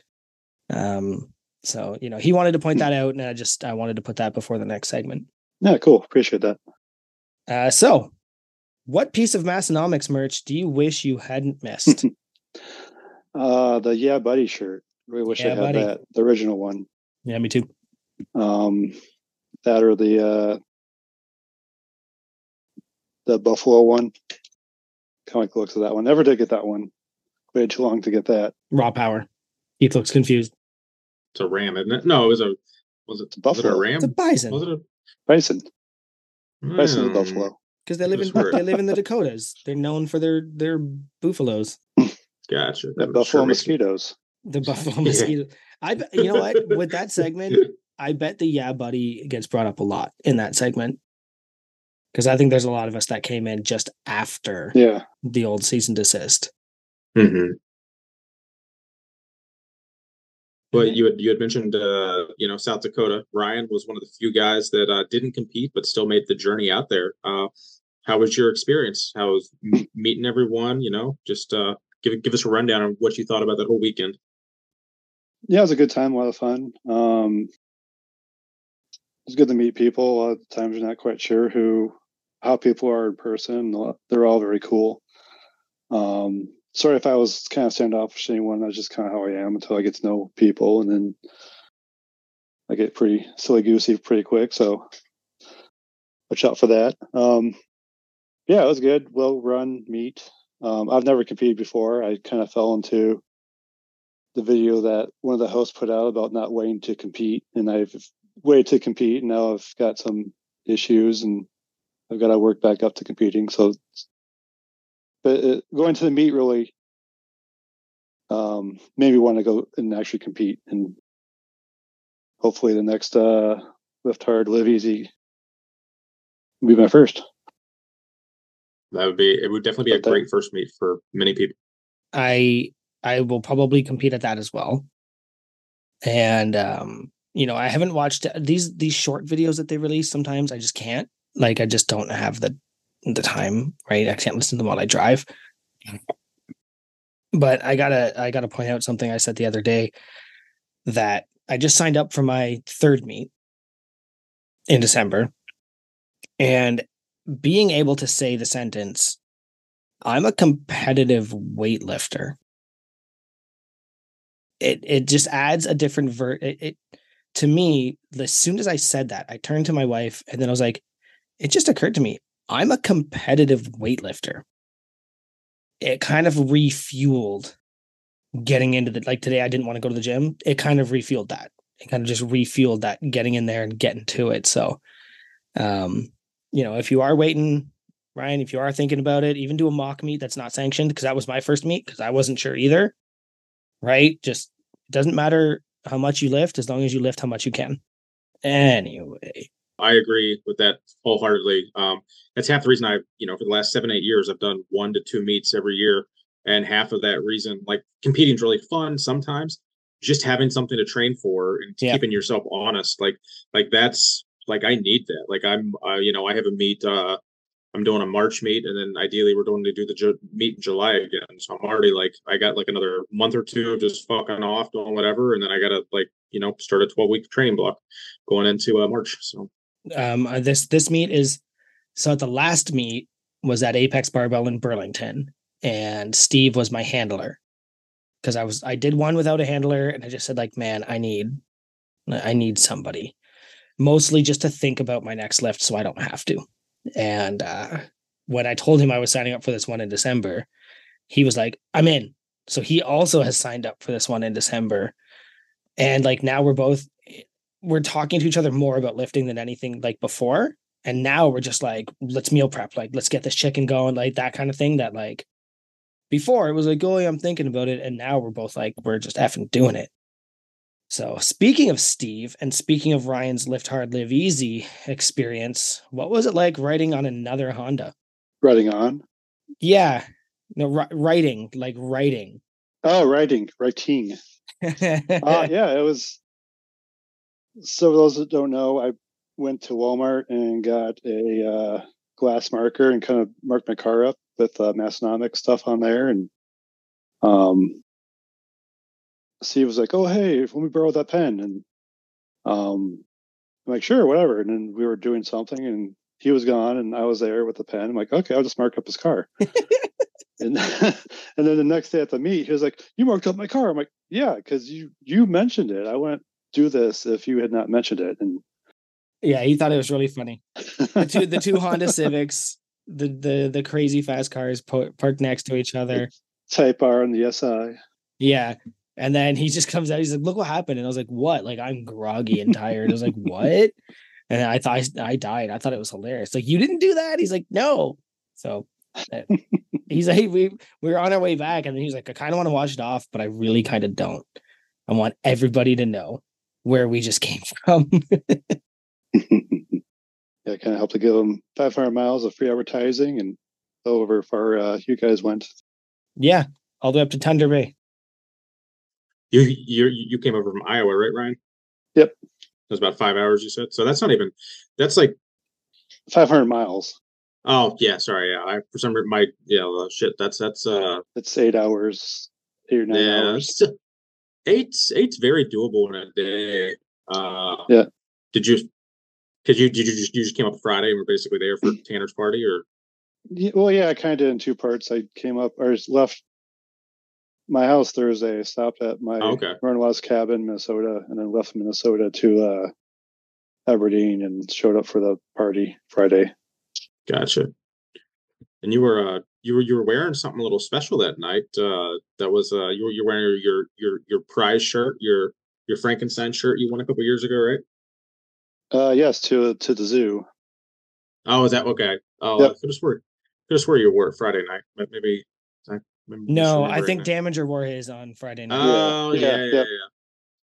Um, so you know he wanted to point that out, and I just I wanted to put that before the next segment. Yeah, cool. Appreciate that. Uh, so, what piece of Massenomics merch do you wish you hadn't missed? <laughs> Uh the Yeah Buddy shirt. Really wish Yeah I had Buddy. that. The original one. yeah, me too. Um that or the uh the Buffalo one. Kind of like the looks of that one. Never did get that one. Waited too long to get that. Raw power. Keith looks confused. It's a ram, isn't it? No, it was a was it, It's a was it a buffalo. ram? It's a bison. Was it a Bison. Bison is Hmm. buffalo. because they live in they live in the Dakotas. They're known for their their buffaloes, Gotcha. The buffalo sure makes- mosquitoes. the <laughs> buffalo Yeah. mosquito. I bet you know what with that segment, <laughs> I bet the yeah buddy gets brought up a lot in that segment because I think there's a lot of us that came in just after Yeah. the old cease and desist. Mhm. But you had you had mentioned uh, you know South Dakota. Ryan was one of the few guys that uh, didn't compete but still made the journey out there. Uh, how was your experience? How was meeting everyone? You know, just uh, give give us a rundown on what you thought about that whole weekend. Yeah, it was a good time, a lot of fun. Um, it was good to meet people. A lot of times you're not quite sure who, how people are in person. They're all very cool. Um, sorry if I was kind of standoffish to anyone. That's just kind of how I am until I get to know people, and then I get pretty silly goosey pretty quick. So watch out for that. Um, yeah, it was good. Well run meet. Um, I've never competed before. I kind of fell into the video that one of the hosts put out about not waiting to compete, and I've waited to compete, and now I've got some issues, and I've got to work back up to competing. So, but uh, going to the meet really um, made me want to go and actually compete, and hopefully the next uh, lift hard, live easy will be my first. That would be it. Would definitely be a that- great first meet for many people. I I will probably compete at that as well. And um, you know, I haven't watched these these short videos that they release sometimes I just can't. Like I just don't have the the time, right? I can't listen to them while I drive. But I gotta I gotta point out something I said the other day that I just signed up for my third meet in December. And being able to say the sentence, I'm a competitive weightlifter. It it just adds a different ver it, it to me, as soon as I said that, I turned to my wife and then I was like, it just occurred to me, I'm a competitive weightlifter. It kind of refueled getting into the like today I didn't want to go to the gym. It kind of refueled that. It kind of just refueled that getting in there and getting to it. So um, you know, if you are waiting, Ryan, if you are thinking about it, even do a mock meet that's not sanctioned, because that was my first meet, because I wasn't sure either. Right? Just doesn't matter how much you lift as long as you lift how much you can. Anyway. I agree with that wholeheartedly. Um, that's half the reason I, you know, for the last seven, eight years, I've done one to two meets every year. And half of that reason, like competing is really fun sometimes. Just having something to train for and yeah. keeping yourself honest, like, like that's like I need that. Like I'm, uh, you know, I have a meet. Uh, I'm doing a March meet, and then ideally we're going to do the ju- meet in July again. So I'm already like, I got like another month or two of just fucking off, doing whatever, and then I got to like, you know, start a 12 week training block going into uh, March. So um, uh, this this meet is so the last meet was at Apex Barbell in Burlington, and Steve was my handler because I was I did one without a handler, and I just said like, man, I need I need somebody mostly just to think about my next lift so I don't have to. And uh, when I told him I was signing up for this one in December, he was like, I'm in. So he also has signed up for this one in December. And like now we're both we're talking to each other more about lifting than anything like before. And now we're just like, let's meal prep, like let's get this chicken going, like that kind of thing. That like before it was like, oh, yeah, I'm thinking about it. And now we're both like, we're just effing doing it. So, speaking of Steve and speaking of Ryan's Lift Hard, Live Easy experience, what was it like riding on another Honda? Riding on? Yeah. No, writing, like writing. Oh, writing, writing. uh, yeah, it was. So, for those that don't know, I went to Walmart and got a uh, glass marker and kind of marked my car up with uh, Massenomic stuff on there. And um, Steve was like, "Oh, hey, let me borrow that pen," and um, I'm like, "Sure, whatever." And then we were doing something, and he was gone, and I was there with the pen. I'm like, "Okay, I'll just mark up his car." <laughs> and <laughs> and then the next day at the meet, he was like, "You marked up my car." I'm like, "Yeah, because you you mentioned it. I wouldn't do this if you had not mentioned it." And yeah, he thought it was really funny. the two the two <laughs> Honda Civics, the the the crazy fast cars po- parked next to each other. Type R and the SI. Yeah, and then he just comes out. He's like, "Look what happened!" And I was like, "What?" Like I'm groggy and tired. I was like, "What?" And I thought I, I died. I thought it was hilarious. Like you didn't do that. He's like, "No." So uh, <laughs> he's like, hey, "We we were on our way back," and then he's like, "I kind of want to wash it off, but I really kind of don't. I want everybody to know where we just came <laughs> from." <laughs> yeah, kind of helped to give them 500 miles of free advertising and however far uh, you guys went. Yeah, all the way up to Thunder Bay. You you you came over from Iowa, right, Ryan? Yep. It was about five hours. You said so. That's not even. That's like five hundred miles. Oh yeah, sorry. Yeah, I for some reason my yeah well, shit. That's that's uh. It's eight hours. Eight or nine yeah, hours. Eight's eight's very doable in a day. Uh, yeah. Did you? Because you did you just you just came up Friday and we're basically there for Tanner's party or? Yeah, well, yeah, I kind of did in two parts. I came up or left my house Thursday. Stopped at my oh, okay. West cabin, Minnesota, and then left Minnesota to uh, Aberdeen and showed up for the party Friday. Gotcha. And you were uh, you were you were wearing something a little special that night. Uh, that was uh, you were you're wearing your your your prize shirt, your your Frankenstein shirt you won a couple years ago, right? Uh, yes, to to the zoo. Oh, is that okay? Oh, yep. I could have swore, could have swore you wore Friday night, but maybe no, I think Damager wore his on Friday night. Oh yeah, yeah, yeah. yeah.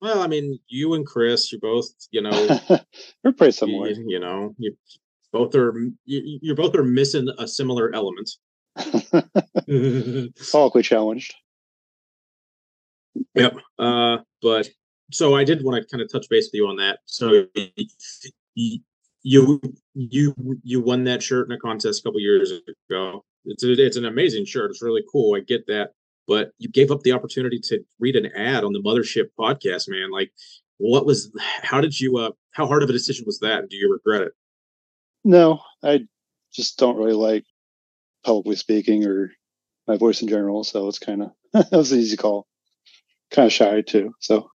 Well, I mean, you and Chris, you both, you know, <laughs> we're pretty similar. You, you know, you both are you, you both are missing a similar element. <laughs> Follically challenged. Yep. Uh, but so I did want to kind of touch base with you on that. So you you you you won that shirt in a contest a couple years ago. It's a, it's an amazing shirt. It's really cool. I get that, but you gave up the opportunity to read an ad on the Mothership podcast, man. Like, what was? How did you? Uh, how hard of a decision was that? Do you regret it? No, I just don't really like publicly speaking or my voice in general. So it's kind of <laughs> that was an easy call. Kind of shy too. So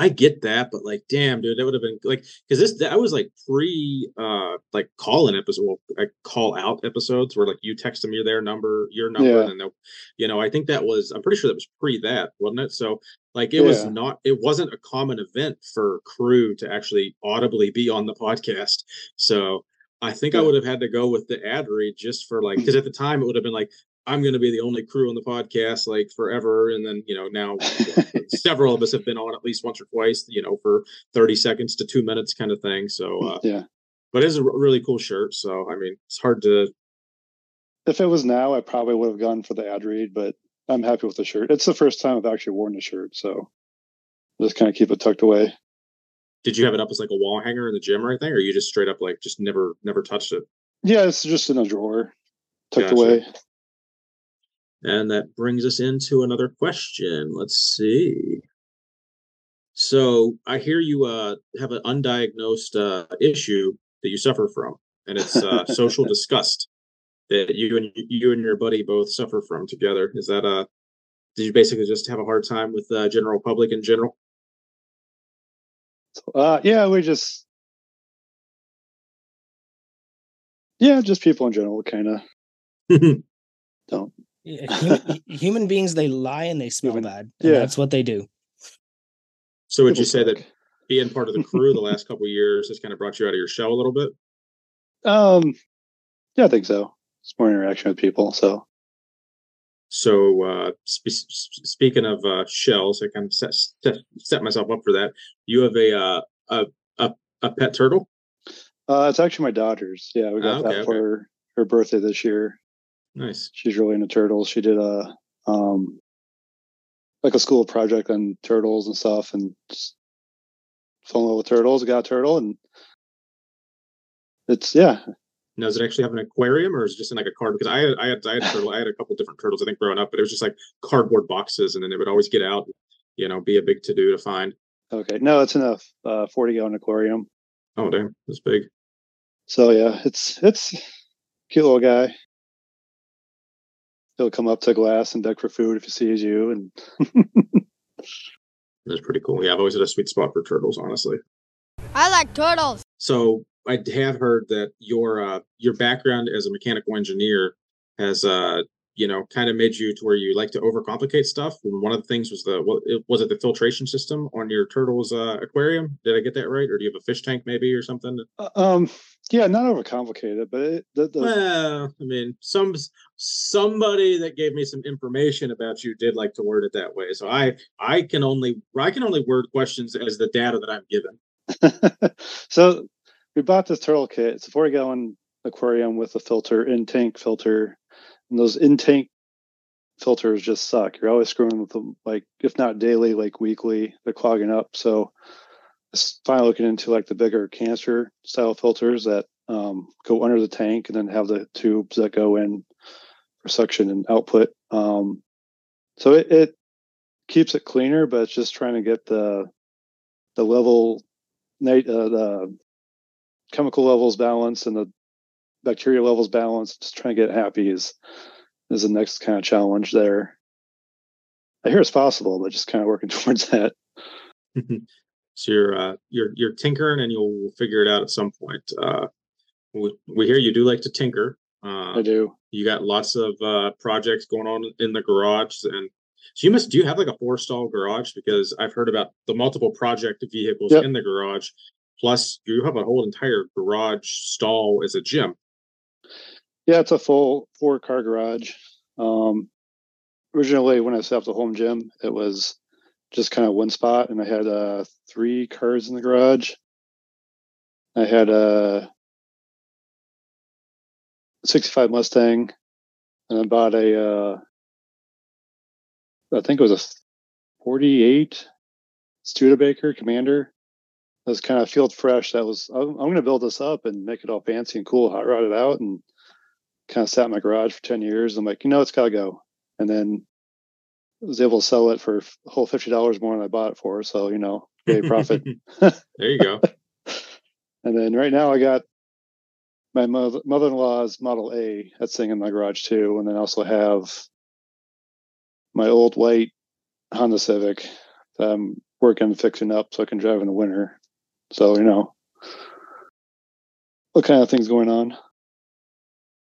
I get that, but like, damn, dude, that would have been like, because this that was like pre, uh, like call in episode, well, like call out episodes where like you text them your their number, your number, Yeah. and then they'll, you know, I think that was, I'm pretty sure that was pre that, wasn't it? So like, it was not, it wasn't a common event for crew to actually audibly be on the podcast. So I think I would have had to go with the ad read just for like, because at the time it would have been like, I'm going to be the only crew on the podcast like forever, and then you know now <laughs> several of us have been on at least once or twice, you know, for 30 seconds to two minutes kind of thing. So, uh, yeah. but it's a really cool shirt. So, I mean, it's hard to, If it was now, I probably would have gone for the ad read, but I'm happy with the shirt. It's the first time I've actually worn the shirt, so just kind of keep it tucked away. Did you have it up as like a wall hanger in the gym or anything, or you just straight up like just never, never touched it? Yeah, it's just in a drawer, tucked Gotcha. away. And that brings us into another question. Let's see. So I hear you uh, have an undiagnosed uh, issue that you suffer from, and it's uh, <laughs> social disgust that you and you and your buddy both suffer from together. Is that uh did you basically just have a hard time with uh, general public in general? Uh, yeah, we just, yeah, just people in general, kind of <laughs> don't. Yeah, human, <laughs> human beings, they lie and they smell Human- bad. And yeah. That's what they do. so would People you say that being part of the <laughs> crew the last couple of years has kind of brought you out of your shell a little bit? Um, yeah, I think so. It's more interaction with people, so So uh, sp- speaking of uh, shells, I kind of set, set set myself up for that. You have a uh, a, a a pet turtle. uh, it's actually my daughter's. Yeah, we got Ah, okay, that for okay. her, her birthday this year. Nice. She's really into turtles. She did a um, like a school project on turtles and stuff, and just fell in love with turtles. Got a turtle, and it's yeah, Now, does it actually have an aquarium, or is it just in like a card? Because I had, I had, I had a turtle. I had a couple different turtles. I think growing up, but it was just like cardboard boxes, and then they would always get out. You know, be a big to do to find. okay. No, it's enough. uh, forty gallon aquarium. Oh damn, that's big. So yeah, it's it's cute little guy. He'll come up to glass and beg for food if he sees you, and <laughs> That's pretty cool. Yeah, I've always had a sweet spot for turtles, honestly. I like turtles. So I have heard that your uh, your background as a mechanical engineer has uh, you know kind of made you to where you like to overcomplicate stuff. And one of the things was the what was it the filtration system on your turtles uh, aquarium? Did I get that right, or do you have a fish tank maybe or something? Uh, um, yeah, not overcomplicated, but it, the, the Well, I mean, some somebody that gave me some information about you did like to word it that way. So I I can only I can only word questions as the data that I'm given. <laughs> so we bought this turtle kit. It's a 40 gallon aquarium with a filter, in tank filter. And those in tank filters just suck. You're always screwing with them, like, if not daily, like weekly, they're clogging up. So s- finally looking into like the bigger canister style filters that um, go under the tank and then have the tubes that go in for suction and output. Um, so it, it keeps it cleaner, but it's just trying to get the the level uh, the chemical levels balanced and the bacteria levels balanced. Just trying to get happy is is the next kind of challenge there. I hear it's possible, but just kind of working <laughs> towards that. <laughs> so you're uh, you're you're tinkering, and you'll figure it out at some point. Uh, we, we hear you do like to tinker. Uh, I do. you got lots of uh, projects going on in the garage, and so you must do you have like a four stall garage because I've heard about the multiple project vehicles Yep. in the garage. Plus, you have a whole entire garage stall as a gym. Yeah, it's a full four car garage. Um, originally, when I set up the home gym, it was just kind of one spot, and I had uh, three cars in the garage. I had a 65 Mustang, and I bought a, uh, I think it was a 48 Studebaker Commander. Was kind of field fresh. That was, oh, I'm, I'm going to build this up and make it all fancy and cool, hot rod it out, and kind of sat in my garage for 10 years. I'm like, you know, it's got to go. And then I was able to sell it for a whole $50 more than I bought it for. So, you know, great profit. <laughs> there you go. <laughs> and then right now I got my mother, mother-in-law's Model A that's sitting in my garage too. And then I also have my old white Honda Civic that I'm work on fixing up so I can drive in the winter. So you know, what kind of things going on?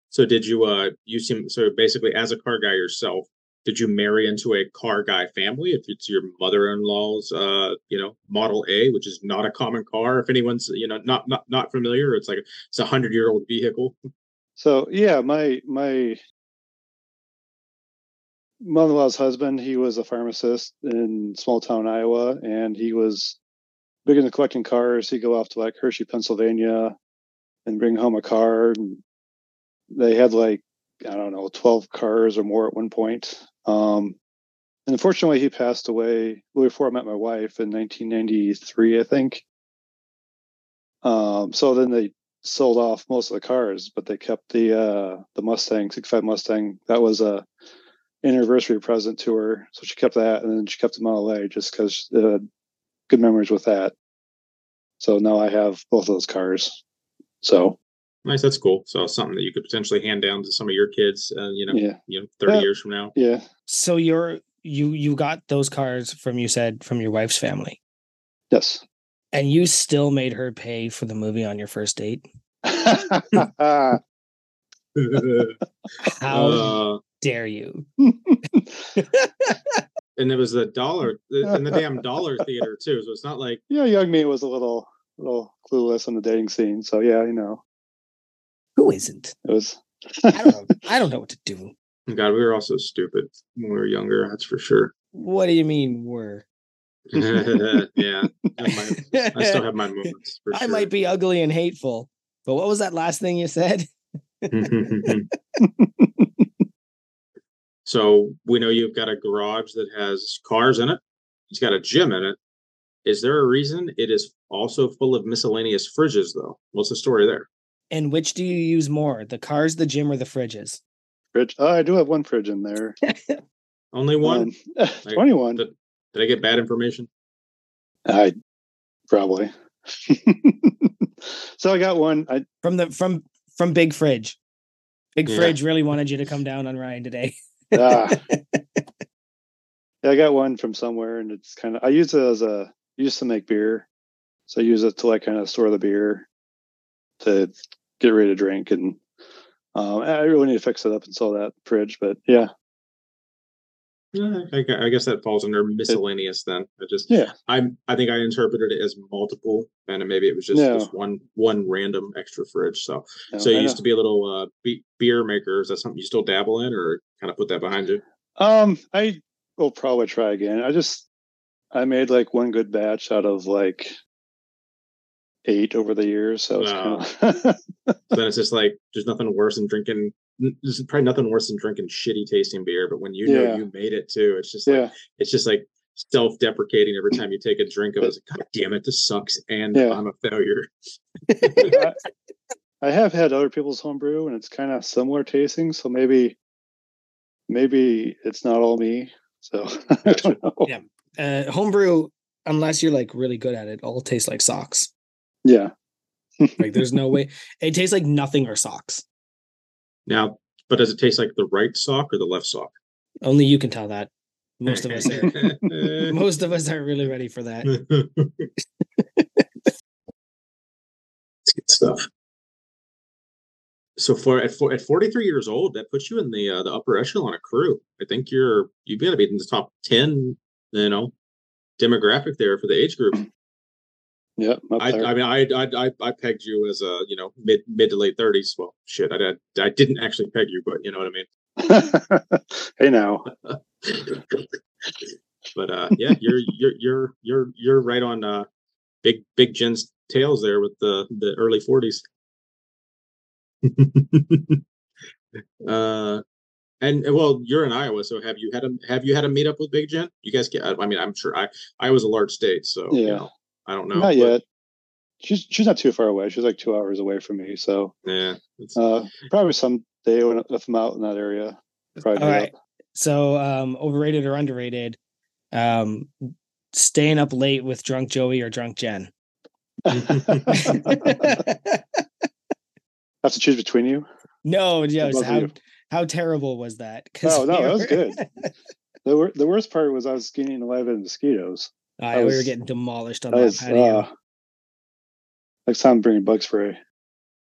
So did you uh you seem so basically as a car guy yourself, did you marry into a car guy family? If it's your mother-in-law's uh, you know, Model A, which is not a common car. If anyone's, you know, not not not familiar, it's like it's a hundred year old vehicle. So yeah, my my mother-in-law's husband, he was a pharmacist in small town Iowa, and he was big into collecting cars. He'd go off to like Hershey, Pennsylvania, and bring home a car. And they had like I don't know, twelve cars or more at one point. Um, and unfortunately, he passed away before I met my wife in 1993, I think. Um, so then they sold off most of the cars, but they kept the uh, the Mustang, 65 Mustang. That was a anniversary present to her, so she kept that, and then she kept the Model A just because uh, good memories with that. So now I have both of those cars. So Nice, that's cool. So something that you could potentially hand down to some of your kids, uh, you know, yeah, you know, thirty Yeah. years from now. yeah, So you're you you got those cars from you said from your wife's family, yes. and you still made her pay for the movie on your first date. <laughs> <laughs> How uh, dare you? <laughs> and it was the dollar in the damn <laughs> dollar theater too. So it's not like yeah, young me was a little little clueless on the dating scene. So yeah, you know, Who isn't? it was. I don't know. <laughs> I don't know what to do. Oh God, we were also stupid when we were younger. That's for sure. What do you mean we're? <laughs> yeah, I, might- I still have my moments. For I sure. might be ugly and hateful, but what was that last thing you said? So we know you've got a garage that has cars in it. It's got a gym in it. Is there a reason it is also full of miscellaneous fridges, though? What's the story there? And which do you use more, the cars, the gym, or the fridges? Fridge. Oh, I do have one fridge in there. <laughs> Only one? Um, <laughs> Twenty-one. Did, did I get bad information? I probably. <laughs> so I got one. I From the from from Big Fridge. Big Yeah. Fridge really wanted you to come down on Ryan today. Ah. <laughs> yeah, I got one from somewhere, and it's kind of. I use it as a. Used to make beer, so I use it to like kind of store the beer, to get ready to drink, and um, I really need to fix it up and sell that fridge. But yeah, Yeah, I, I guess that falls under miscellaneous then. I just yeah, I I think I interpreted it as multiple, and maybe it was just, No. just one one random extra fridge. So no, so you used to be a little uh, be- beer maker. Is that something you still dabble in, or kind of put that behind you? Um, I will probably try again. I just I made like one good batch out of like eight over the years, so it's kind <laughs> of then it's just like there's nothing worse than drinking. N- There's probably nothing worse than drinking shitty tasting beer. But when you know you made it too, it's just like yeah, it's just like self-deprecating every time you take a drink of it. It's like, God damn it, this sucks, and Yeah. I'm a failure. I, I have had other people's homebrew, and it's kind of similar tasting. So maybe maybe it's not all me. So <laughs> I don't know. Yeah. Uh, homebrew, unless you're like really good at it, all tastes like socks. Yeah, <laughs> Like there's no way it tastes like nothing or socks. Now, but does it taste like the right sock or the left sock? Only you can tell that. Most of us are <laughs> most of us aren't really ready for that. It's good stuff. So for at for, at 43 years old, that puts you in the uh, the upper echelon of crew. I think you're you've got to be in the top 10, you know, demographic there for the age group. Yeah. I. I mean, I, I I I pegged you as a you know mid mid to late 30s. Well, shit, I did, I didn't actually peg you, but you know what I mean. <laughs> hey now, <laughs> but uh, yeah, you're you're you're you're you're right on uh, big big Jen's tails there with the the early 40s. <laughs> uh, and well, you're in Iowa, so have you had a have you had a meetup with Big Jen? You guys get? I mean, I'm sure I I was a large state, so you Yeah. know, I don't know. not but, yet. She's she's not too far away. She's like two hours away from me. So Yeah, it's, uh, probably someday when if I'm out in that area, probably. All meet right. So um overrated or underrated? Um staying up late with drunk Joey or drunk Jen. <laughs> Have to choose between you. no, Joe, both how you. how terrible was that? Oh no, we that was good. The wor- the worst part was I was getting alive in mosquitoes. Uh, That we were getting demolished on That that, was patio. uh, next time bringing bug spray.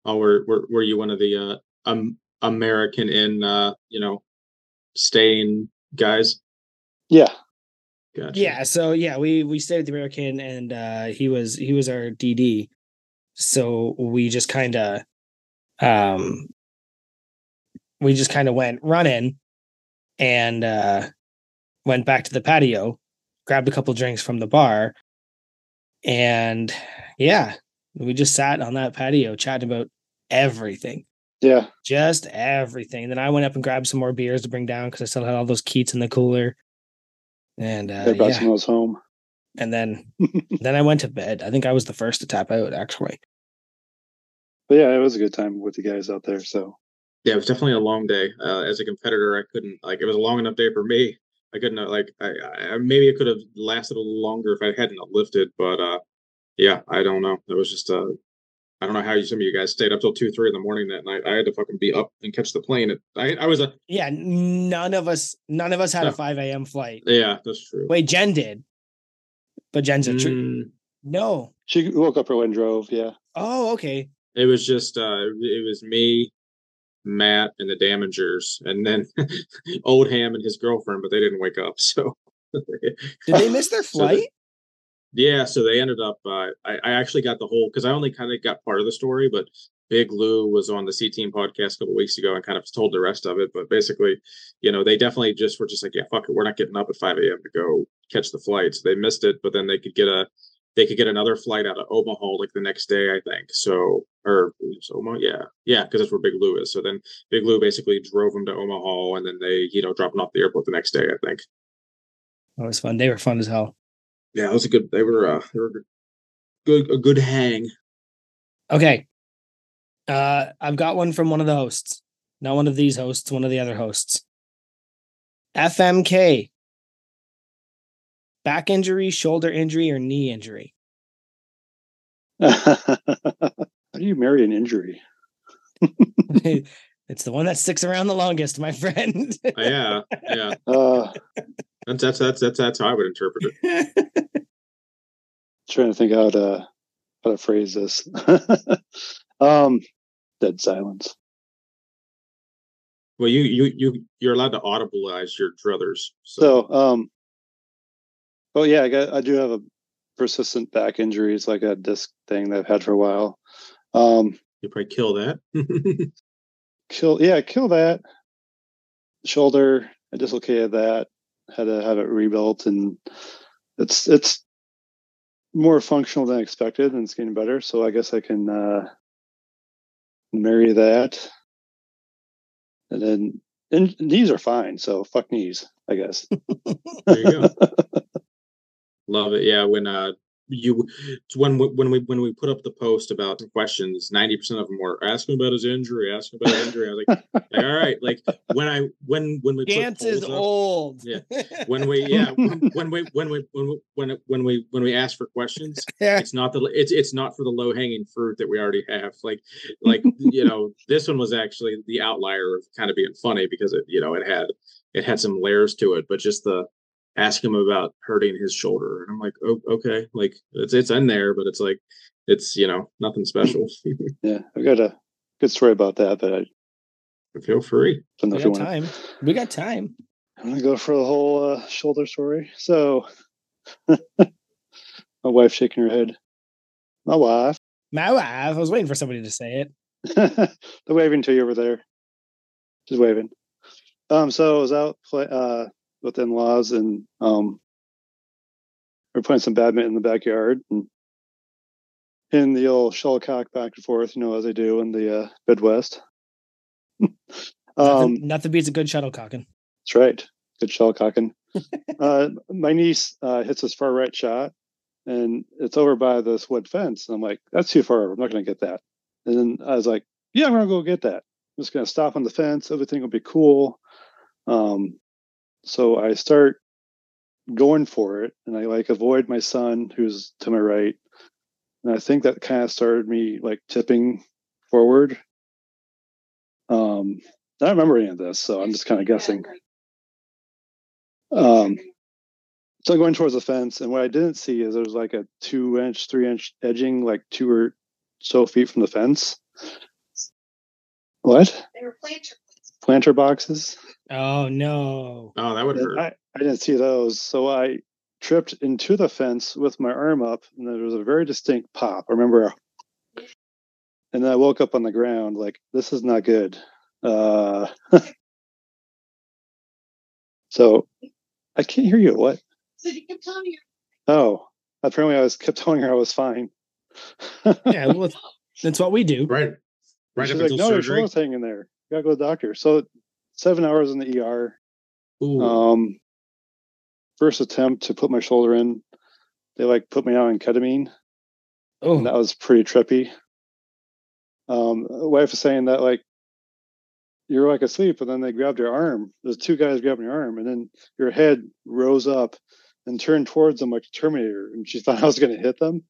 Oh, were were were you one of the uh um American in uh you know staying guys? Yeah, Gotcha. Yeah, so yeah, we we stayed with the American, and uh, he was he was our DD. So we just kind of, um, we just kind of went running, and uh, went back to the patio, grabbed a couple drinks from the bar, and yeah, we just sat on that patio chatting about everything yeah. just everything. Then I went up and grabbed some more beers to bring down because I still had all those Keats in the cooler. And uh, They brought yeah, some of those home. and then <laughs> then I went to bed. I think I was the first to tap out actually. But yeah, it was a good time with the guys out there. So Yeah, it was definitely a long day. Uh, as a competitor, I couldn't like it was a long enough day for me. I couldn't uh, like I, I maybe it could have lasted a little longer if I hadn't lifted, but uh yeah, I don't know. It was just uh I don't know how you some of you guys stayed up till two, three in the morning that night. I had to fucking be up and catch the plane. It, I I was a Yeah, none of us none of us had No. a five a.m. flight. yeah, that's true. Wait, Jen did, but Jen's a true. Mm, No. she woke up early and drove. Yeah. Oh, okay. it was just uh it was me, Matt, and the Damagers, and then <laughs> Oldham and his girlfriend, but they didn't wake up. <laughs> So Did they miss their <laughs> So the- flight? Yeah, so they ended up. Uh, I, I actually got the whole because I only kind of got part of the story, but Big Lou was on the C Team podcast a couple weeks ago and kind of told the rest of it. But basically, you know, they definitely just were just like, yeah, fuck it, we're not getting up at five a.m. to go catch the flights. They missed it, but then they could get a they could get another flight out of Omaha like the next day, I think. So or Omaha, yeah, yeah, because that's where Big Lou is. So then Big Lou basically drove them to Omaha, and then they, you know, dropped them off the airport the next day, I think. That was fun. They were fun as hell. Yeah, it was a good. They were uh, they were good, a good hang. Okay. Uh, I've got one from one of the hosts. Not one of these hosts, one of the other hosts. FMK. Back injury, shoulder injury, or knee injury? <laughs> How do you marry an injury? <laughs> it's the one that sticks around the longest, my friend. Uh, yeah, yeah. <laughs> Uh, That's that's that's that's that's how I would interpret it. trying to think how to how to phrase this. um, dead silence. Well, you you you you're allowed to audibilize your druthers. So, So, um, oh yeah, I got I do have a persistent back injury. It's like a disc thing that I've had for a while. Um, you probably kill that. <laughs> kill yeah, kill that shoulder. I dislocated that. Had to have it rebuilt, and it's it's more functional than expected, and it's getting better. So I guess I can uh, marry that. And then and knees are fine, so fuck knees, I guess. <laughs> there you go. <laughs> Love it. Yeah, when uh you when we- when we when we put up the post about the questions, ninety percent of them were asking about his injury, asking about his injury. I was like, like all right, like when I when when we put is up- old. Yeah. <laughs> when we yeah when, when we when we when we when it- when we when we ask for questions Yeah. it's not the it's it's not for the low hanging fruit that we already have like <laughs> like you know this one was actually the outlier of kind of being funny because it you know it had it had some layers to it but just the ask him about hurting his shoulder and i'm like oh, okay like it's it's in there but it's like it's you know nothing special <laughs> Yeah, I got a good story about that, but I feel free don't We if you got want. time. We got time. I'm gonna go for the whole uh, shoulder story. So, <laughs> my wife shaking her head. My wife. My wife. I was waiting for somebody to say it. <laughs> They're waving to you over there. She's waving. Um, so I was out play, uh, with in-laws, and um, we are playing some badminton in the backyard, and in the old shuttlecock back and forth, you know, as they do in the uh, Midwest. <laughs> um, Nothing, nothing beats a good shuttlecocking. That's right. Good shuttlecocking. <laughs> uh, my niece uh, hits this far right shot, and it's over by this wood fence. And I'm like, that's too far. I'm not going to get that. And then I was like, yeah, I'm going to go get that. I'm just going to stop on the fence. Everything will be cool. Um, so I start going for it, and I like avoid my son who's to my right. And I think that kind of started me like tipping forward. Um, I don't remember any of this, so I'm just kind of guessing. Um, so I'm going towards the fence, and what I didn't see is there was like a two inch, three inch edging, like two or so feet from the fence. What? They were planter. Planter boxes. Oh no. Oh, that would hurt. I, I didn't see those, so I tripped into the fence with my arm up, and there was a very distinct pop. I remember, and then I woke up on the ground like this is not good. Uh, <laughs> so I can't hear you. What? So you kept telling me Oh, apparently I was kept telling her I was fine. Yeah, well, <laughs> that's what we do. Right. Right She's up like, until no, your surgery. shoulder's hanging there. Gotta go to the doctor. So seven hours in the ER. Ooh. Um, first attempt to put my shoulder in, they like put me out on ketamine, Oh, that was pretty trippy. Um, wife was saying that like you're like asleep, and then they grabbed your arm. There's two guys grabbing your arm, and then your head rose up and turned towards them like a Terminator, and she thought <laughs> I was going to hit them.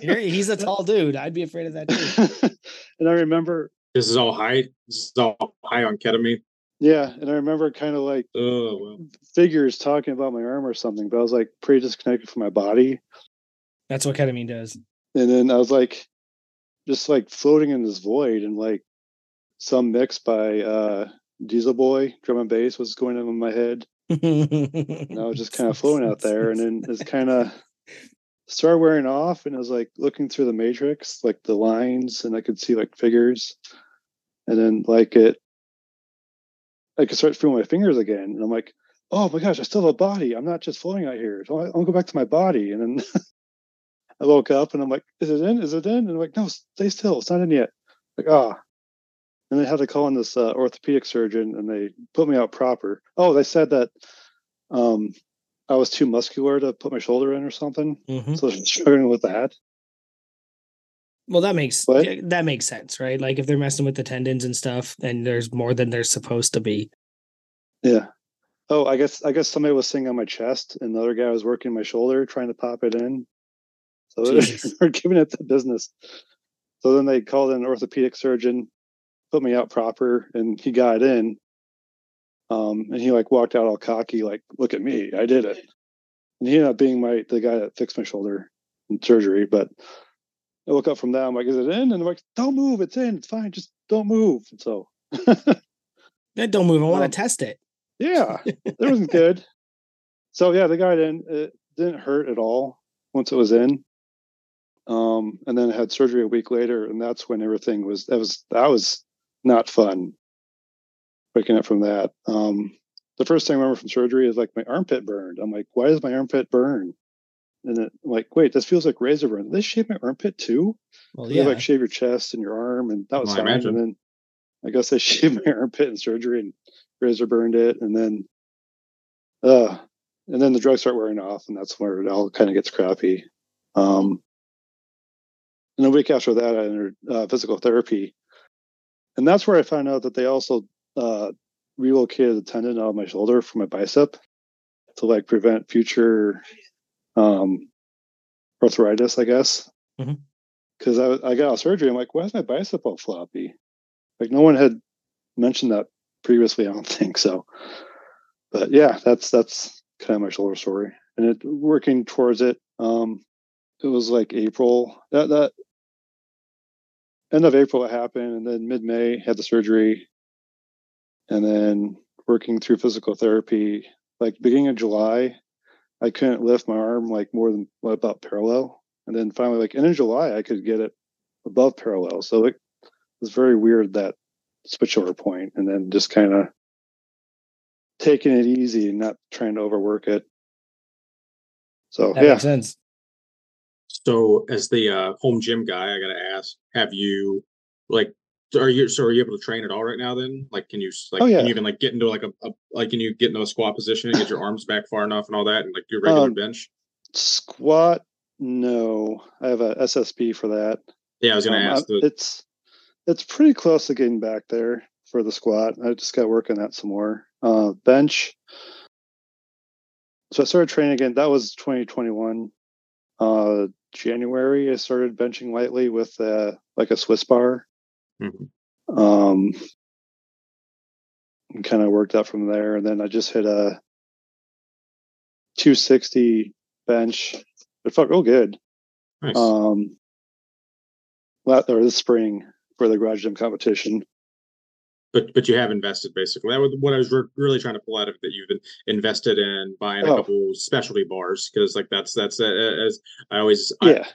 He's a tall dude. I'd be afraid of that too. <laughs> and I remember, This is all high. This is all high on ketamine. yeah, and I remember kind of like Oh well. figures talking about my arm or something, but I was like pretty disconnected from my body. That's what ketamine does. And then I was like just like floating in this void and like some mix by uh Dieselboy drum and bass was going on in my head. And I was just kind of floating out there and then it's kind of <laughs> started wearing off and I was like looking through the matrix, like the lines, and I could see like figures. And then like it I could start feeling my fingers again. And I'm like, oh my gosh, I still have a body. I'm not just floating out here. So I- I'll go back to my body. And then <laughs> I woke up and I'm like, is it in? Is it in? And I'm like, no, stay still. It's not in yet. Like, ah. And they had to call in this uh, orthopedic surgeon and they put me out proper. Oh, they said that um, I was too muscular to put my shoulder in or something. Mhm. So they're struggling with that. Well, that makes that makes sense, right? Like if they're messing with the tendons and stuff, and there's more than there's supposed to be. Yeah. Oh, I guess I guess somebody was sitting on my chest and the other guy was working my shoulder trying to pop it in. So <laughs> they're, they're giving it the business. So then they called in an orthopedic surgeon, put me out proper, and he got in. Um, and he like walked out all cocky, like, look at me, I did it. And he ended up being my the guy that fixed my shoulder in surgery. But I woke up from that, I'm like, is it in? And I'm like, don't move, it's in, it's fine, just don't move. And so <laughs> Yeah, don't move. I want Um, to test it. yeah, it wasn't good. <laughs> So yeah, they got in. It didn't hurt at all once it was in. Um, and then I had surgery a week later, and that's when everything was that was that was not fun. Waking up from that. Um, the first thing I remember from surgery is like my armpit burned. I'm like, why does my armpit burn? And it, I'm like, wait, this feels like razor burn. Did they shave my armpit too? Well, They yeah. like shave your chest and your arm, and that was Well, I fine. imagine. And then I guess they <laughs> shaved my armpit in surgery and razor burned it, and then uh and then the drugs start wearing off, and that's where it all kind of gets crappy. Um and a week after that, I entered uh, physical therapy, and that's where I found out that they also uh, relocated the tendon out of my shoulder from my bicep to like prevent future um, arthritis, I guess. Mhm. Because I, I got out of surgery, I'm like, why is my bicep all floppy? Like no one had mentioned that previously. I don't <laughs> think so. But yeah, that's that's kind of my shoulder story, and it working towards it. Um, it was like April that that end of April it happened, and then mid May had the surgery, and then working through physical therapy. Like beginning of July, I couldn't lift my arm like more than what, about parallel, and then finally, like end of July, I could get it above parallel. So it was very weird that switchover point, and then just kind of taking it easy and not trying to overwork it. So that yeah, makes sense. So, as the uh, home gym guy, I gotta ask: Have you like? Are you so? Are you able to train at all right now? Then, like, can you like? Oh, yeah. Can you even like get into like a, a like? Can you get into a squat position and get your arms back far enough and all that, and like do regular Um, bench? squat. No, I have a SSB for that. Yeah, I was gonna Um, ask. The, it's it's pretty close to getting back there for the squat. I just got to work on that some more. Uh, bench. So I started training again. That was 2021. Uh, January, I started benching lightly with uh, like a Swiss bar. Mhm. Um, kind of worked up from there. And then I just hit a 260 bench. It felt real good. Nice. Um, or this spring for the garage gym competition. But but you have invested basically. That was what I was re- really trying to pull out of it. That you've been invested in buying a Oh. couple specialty bars because like that's that's uh, uh, as I always I, Yeah,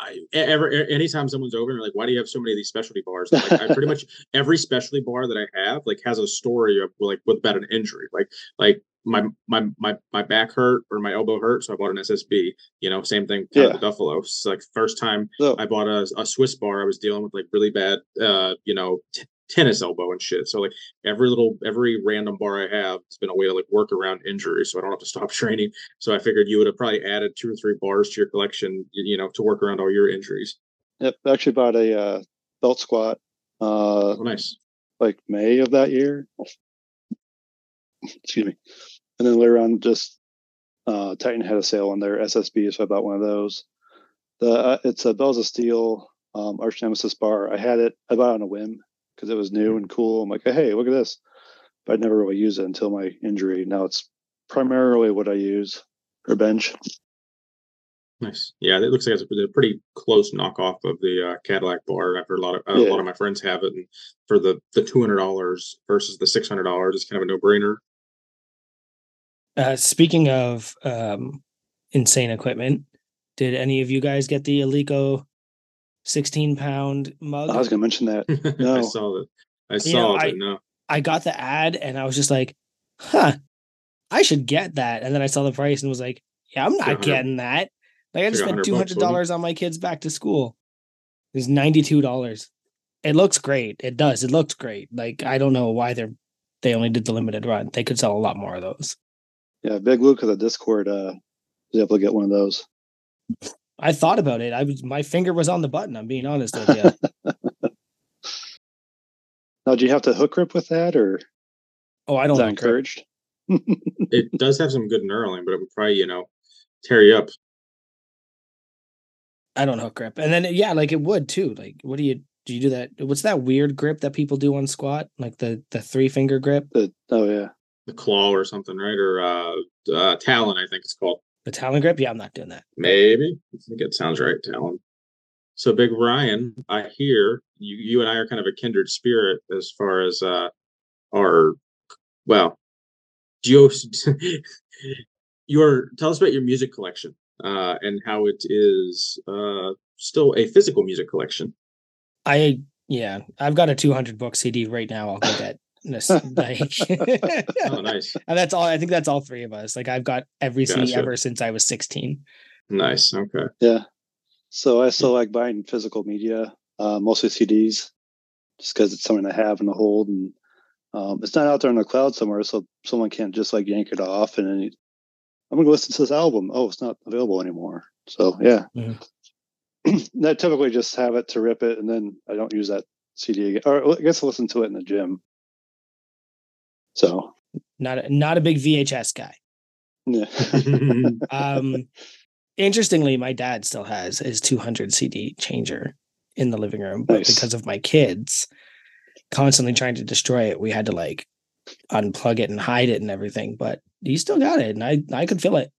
I, ever anytime someone's over and like, why do you have so many of these specialty bars? Like, I pretty much <laughs> every specialty bar that I have like has a story of like with about an injury. Like like my my my my back hurt or my elbow hurt, so I bought an SSB. You know, same thing. Yeah. the Buffalo. It's like first time I bought a, a Swiss bar. I was dealing with like really bad, uh, you know, t- tennis elbow and shit. So like every little, every random bar I have, it's been a way to like work around injuries, so I don't have to stop <laughs> training. So I figured you would have probably added two or three bars to your collection, you know, to work around all your injuries. yep, I actually bought a uh, belt squat uh, Oh, nice. like May of that year. <laughs> Excuse me. And then later on, just uh, Titan had a sale on their SSB, so I bought one of those. The uh, it's a Bells of Steel um, Arch Nemesis bar. I had it. I bought it on a whim because it was new and cool. I'm like, hey, look at this. But I never really used it until my injury. Now it's primarily what I use for bench. Nice. Yeah, it looks like it's a, a pretty close knockoff of the uh, Cadillac bar. I've heard a lot of a Yeah. lot of my friends have it, and for the the two hundred dollars versus the six hundred dollars, it's kind of a no brainer. Uh, speaking of um, insane equipment, did any of you guys get the Eleiko 16 pound mug? I was going to mention that. <laughs> I saw it. I You saw know, it, I- no. I got the ad and I was just like, huh, I should get that. And then I saw the price and was like, yeah, I'm not getting that. Like I just spent $200 on my kids back to school. It was $92. It looks great. It does. It looks great. Like I don't know why they're they only did the limited run. They could sell a lot more of those. Yeah, Big Luke of the Discord uh, was able to get one of those. I thought about it. I was my finger was on the button. I'm being honest with you. <laughs> Now, do you have to hook grip with that, or Oh, I don't that know. encouraged? <laughs> it does have some good knurling, but it would probably, you know, tear you up. I don't hook grip. And then yeah, like it would too. Like what do you do you do that? What's that weird grip that people do on squat? Like the the three finger grip, The, oh yeah, The claw or something, right? Or uh, uh talon, I think it's called. The talon grip? Yeah, I'm not doing that. Maybe. I think it sounds right, talon. So Big Ryan, I hear you you and I are kind of a kindred spirit as far as uh our well geo <laughs> your tell us about your music collection uh and how it is uh still a physical music collection. I yeah, I've got a 200 book CD right now. I'll get <laughs> this. <laughs> Like, Oh <laughs> nice. and that's all. I think that's all three of us. Like I've got every CD ever since I was 16. Nice. Okay. yeah. So I still like buying physical media, uh, mostly CDs, just because it's something to have and to hold, and um, it's not out there in the cloud somewhere, so someone can't just like yank it off and then you- I'm gonna listen to this album. Oh, it's not available anymore. So yeah, <clears throat> Mhm. I typically just have it to rip it, and then I don't use that CD again. Or I guess I listen to it in the gym. So Not a, not a big VHS guy. yeah. <laughs> Um, interestingly, my dad still has his 200 CD changer in the living room, but Nice. because of my kids constantly trying to destroy it, we had to like unplug it and hide it and everything. But he still got it, and I I could feel it,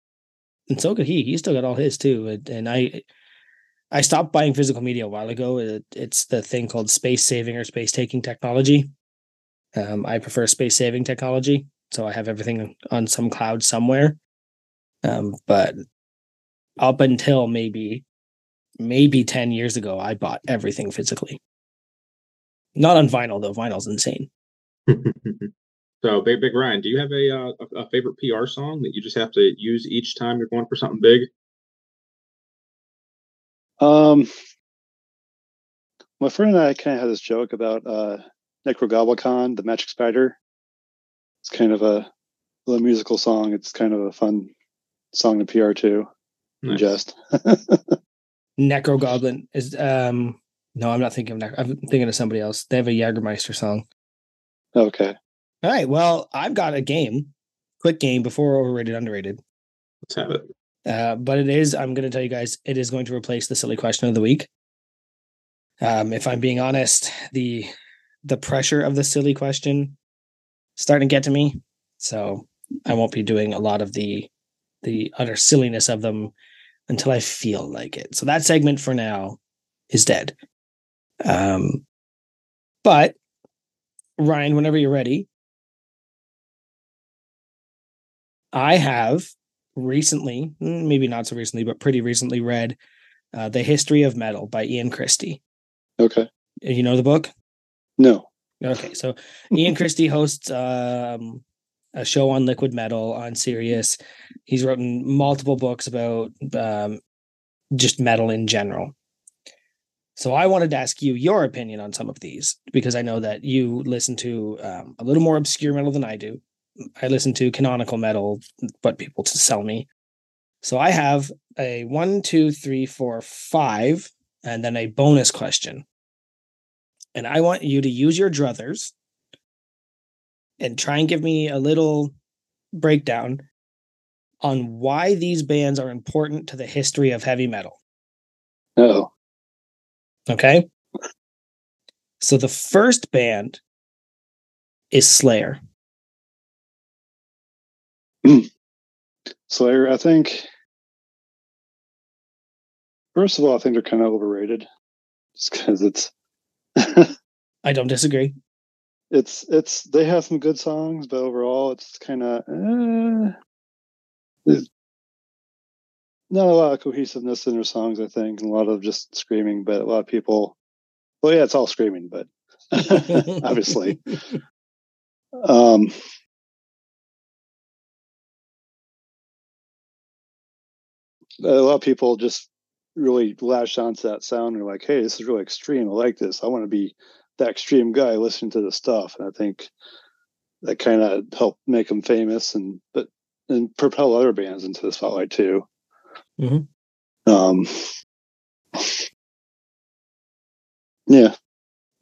and so could he. He still got all his too, and, and I. I stopped buying physical media a while ago. It, it's the thing called space saving or space taking technology. Um, I prefer space saving technology, so I have everything on some cloud somewhere. Um, but up until maybe maybe 10 years ago i bought everything physically not on vinyl though vinyl's insane <laughs> so Big Big Ryan, do you have a, uh, a a favorite PR song that you just have to use each time you're going for something big? Um, my friend and I kind of had this joke about uh, Nekrogoblikon, the Magic Spider. It's kind of a little musical song. It's kind of a fun song to PR to Nice. ingest. <laughs> necro goblin is um no i'm not thinking of Necro. i'm thinking of somebody else they have a jagermeister song okay. all right well i've got a game quick game before overrated underrated Let's have it. Uh, but it is, I'm going to tell you guys, it is going to replace the silly question of the week. Um, if I'm being honest, the the pressure of the silly question starting to get to me. So I won't be doing a lot of the the utter silliness of them until I feel like it. So that segment for now is dead. Um, but Ryan, whenever you're ready, I have recently, mm, maybe not so recently, but pretty recently read uh, The History of Metal by Ian Christe. Okay. You know the book? No. Okay, so Ian <laughs> Christe hosts um, a show on liquid metal on Sirius. He's written multiple books about um, just metal in general. So I wanted to ask you your opinion on some of these because I know that you listen to um, a little more obscure metal than I do. I listen to canonical metal, but people to sell me. So I have a one, two, three, four, five, and then a bonus question. And I want you to use your druthers and try and give me a little breakdown on why these bands are important to the history of heavy metal. Oh. Okay. So the first band is Slayer. <clears throat> Slayer, I think. First of all, I think they're kind of overrated, just because it's. I don't disagree. It's it's they have some good songs, but overall, it's kind of eh, not a lot of cohesiveness in their songs. I think, and a lot of just screaming. But a lot of people, well, yeah, it's all screaming, but <laughs> obviously, <laughs> um, a lot of people just really latch onto that sound and like, "Hey, this is really extreme. I like this. I want to be that extreme guy listening to this stuff." And I think that kind of helped make them famous and but and propel other bands into the spotlight too. Mhm. Um, yeah,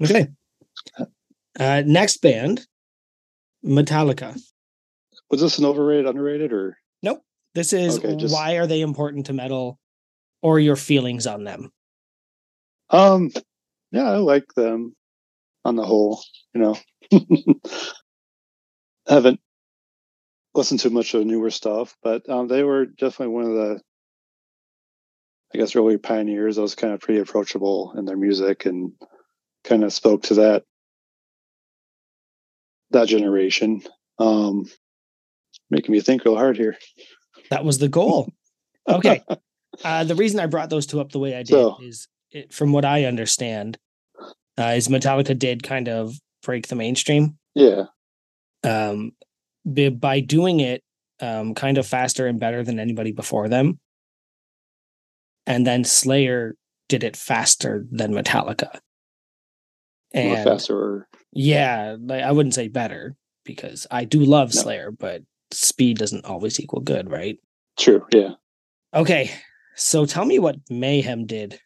Okay. Uh, next band, Metallica. was this an overrated, underrated, or nope? This is Okay, just- why are they important to metal or your feelings on them? um, yeah, I like them on the whole. You know, <laughs> haven't listened to much of newer stuff, but um, they were definitely one of the, I guess, early pioneers. I was kind of pretty approachable in their music and kind of spoke to that that generation. Um, making me think real hard here. That was the goal. <laughs> Okay. Uh, the reason I brought those two up the way I did So- is, it, from what I understand, uh, is Metallica did kind of break the mainstream Yeah, um, by, by doing it um, kind of faster and better than anybody before them. And then Slayer did it faster than Metallica. And faster. Yeah, like I wouldn't say better because I do love No. Slayer, but speed doesn't always equal good, right? true. Yeah. Okay, so tell me what Mayhem did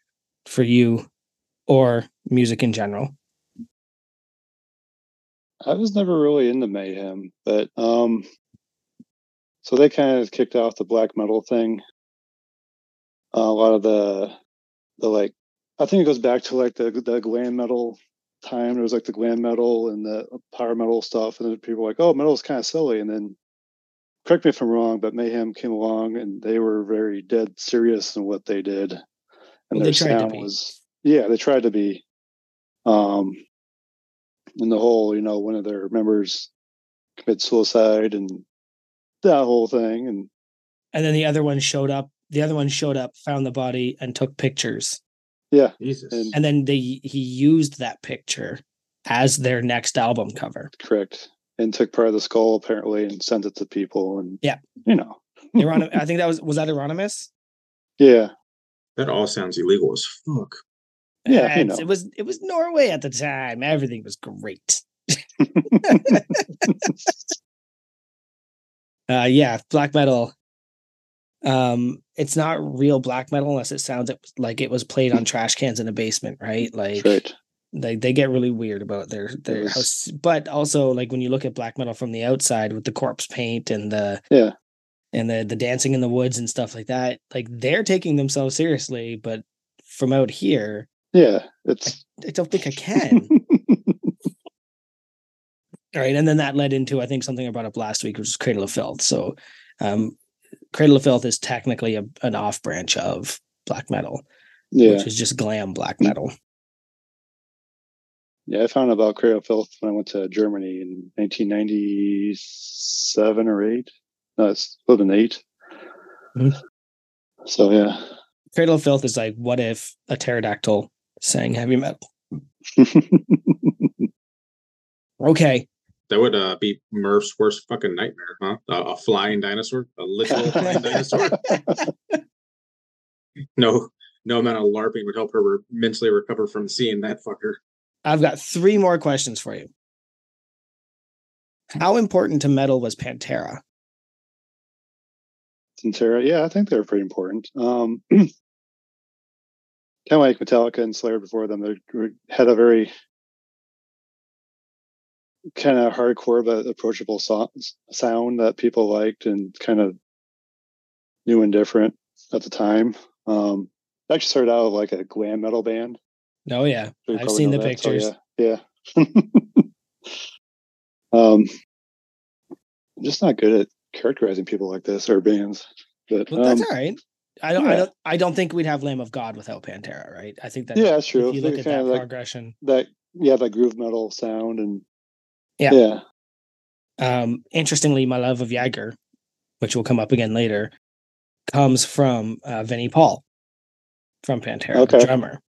for you or music in general. I was never really into mayhem, but um, so they kind of kicked off the black metal thing. Uh, a lot of the the like, I think it goes back to like the the glam metal time. There was like the glam metal and the power metal stuff, and then people were like, "Oh, metal's kind of silly." And then, correct me if I'm wrong, but Mayhem came along and they were very dead serious in what they did, and Well, their they tried to sound be. was yeah, they tried to be. Um, and the whole, you know, one of their members commit suicide and that whole thing. And And then the other one showed up. The other one showed up, found the body, and took pictures. yeah, Jesus. And- And then they he used that picture as their next album cover. correct. And took part of the skull apparently and sent it to people. And Yeah. you know, <laughs> Hieron- I think that was was that Euronymous? yeah, that all sounds illegal as fuck. Yeah, you know. it was it was Norway at the time. Everything was great. <laughs> <laughs> uh yeah black metal um it's not real black metal unless it sounds like it was played on trash cans in a basement right like right. They, they get really weird about their their house but also like when you look at black metal from the outside with the corpse paint and the Yeah. and the the dancing in the woods and stuff like that like they're taking themselves seriously but from out here Yeah. It's i don't think i can <laughs> all right and then that led into i think something i brought up last week which was cradle of filth so um Cradle of Filth is technically a, an off branch of black metal, Yeah, which is just glam black metal. Yeah. I found out about Cradle of Filth when I went to Germany in 1997 or eight. No, it's would have been 8 Mhm. So yeah, Cradle of Filth is like, what if a pterodactyl sang heavy metal? <laughs> Okay, That would uh, be Murph's worst fucking nightmare, huh? A, a flying dinosaur, a literal <laughs> flying dinosaur. No, no amount of LARPing would help her re- mentally recover from seeing that fucker. I've got three more questions for you. How important to metal was Pantera? Pantera, yeah, I think they're pretty important. Um, <clears throat> kind of like Metallica and Slayer before them, they had a very kind of hardcore but approachable so- sound that people liked and kind of new and different at the time. Um, they actually started out like a glam metal band. Oh yeah, I've seen the that, so pictures. yeah, yeah. <laughs> um, I'm just not good at characterizing people like this or bands. But Well, that's um, all right. I don't, I don't, I don't think we'd have Lamb of God without Pantera, right? I think that yeah, that's true. if you look at that like progression. that yeah that groove metal sound and Yeah. yeah Um, interestingly, my love of Jaeger, which will come up again later, comes from uh, Vinnie Paul from Pantera, the Okay. drummer.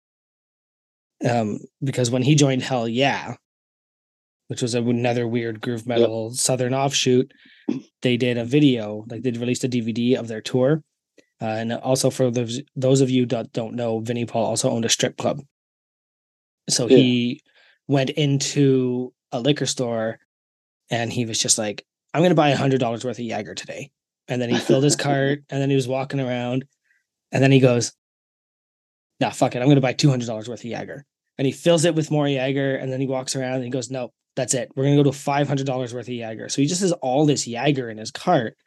Um, because when he joined Hellyeah, which was another weird groove metal southern offshoot, they did a video, like they released a DVD of their tour. Uh, and also for those those of you that don't know, Vinnie Paul also owned a strip club. So Yeah. he went into a liquor store and he was just like, I'm gonna buy a hundred dollars worth of Jaeger today. And then he filled his cart <laughs> and then he was walking around and then he goes, Nah, fuck it. I'm gonna buy two hundred dollars worth of Jaeger. And he fills it with more Jaeger and then he walks around and he goes, No, that's it. We're gonna go to five hundred dollars worth of Jaeger. So he just has all this Jaeger in his cart.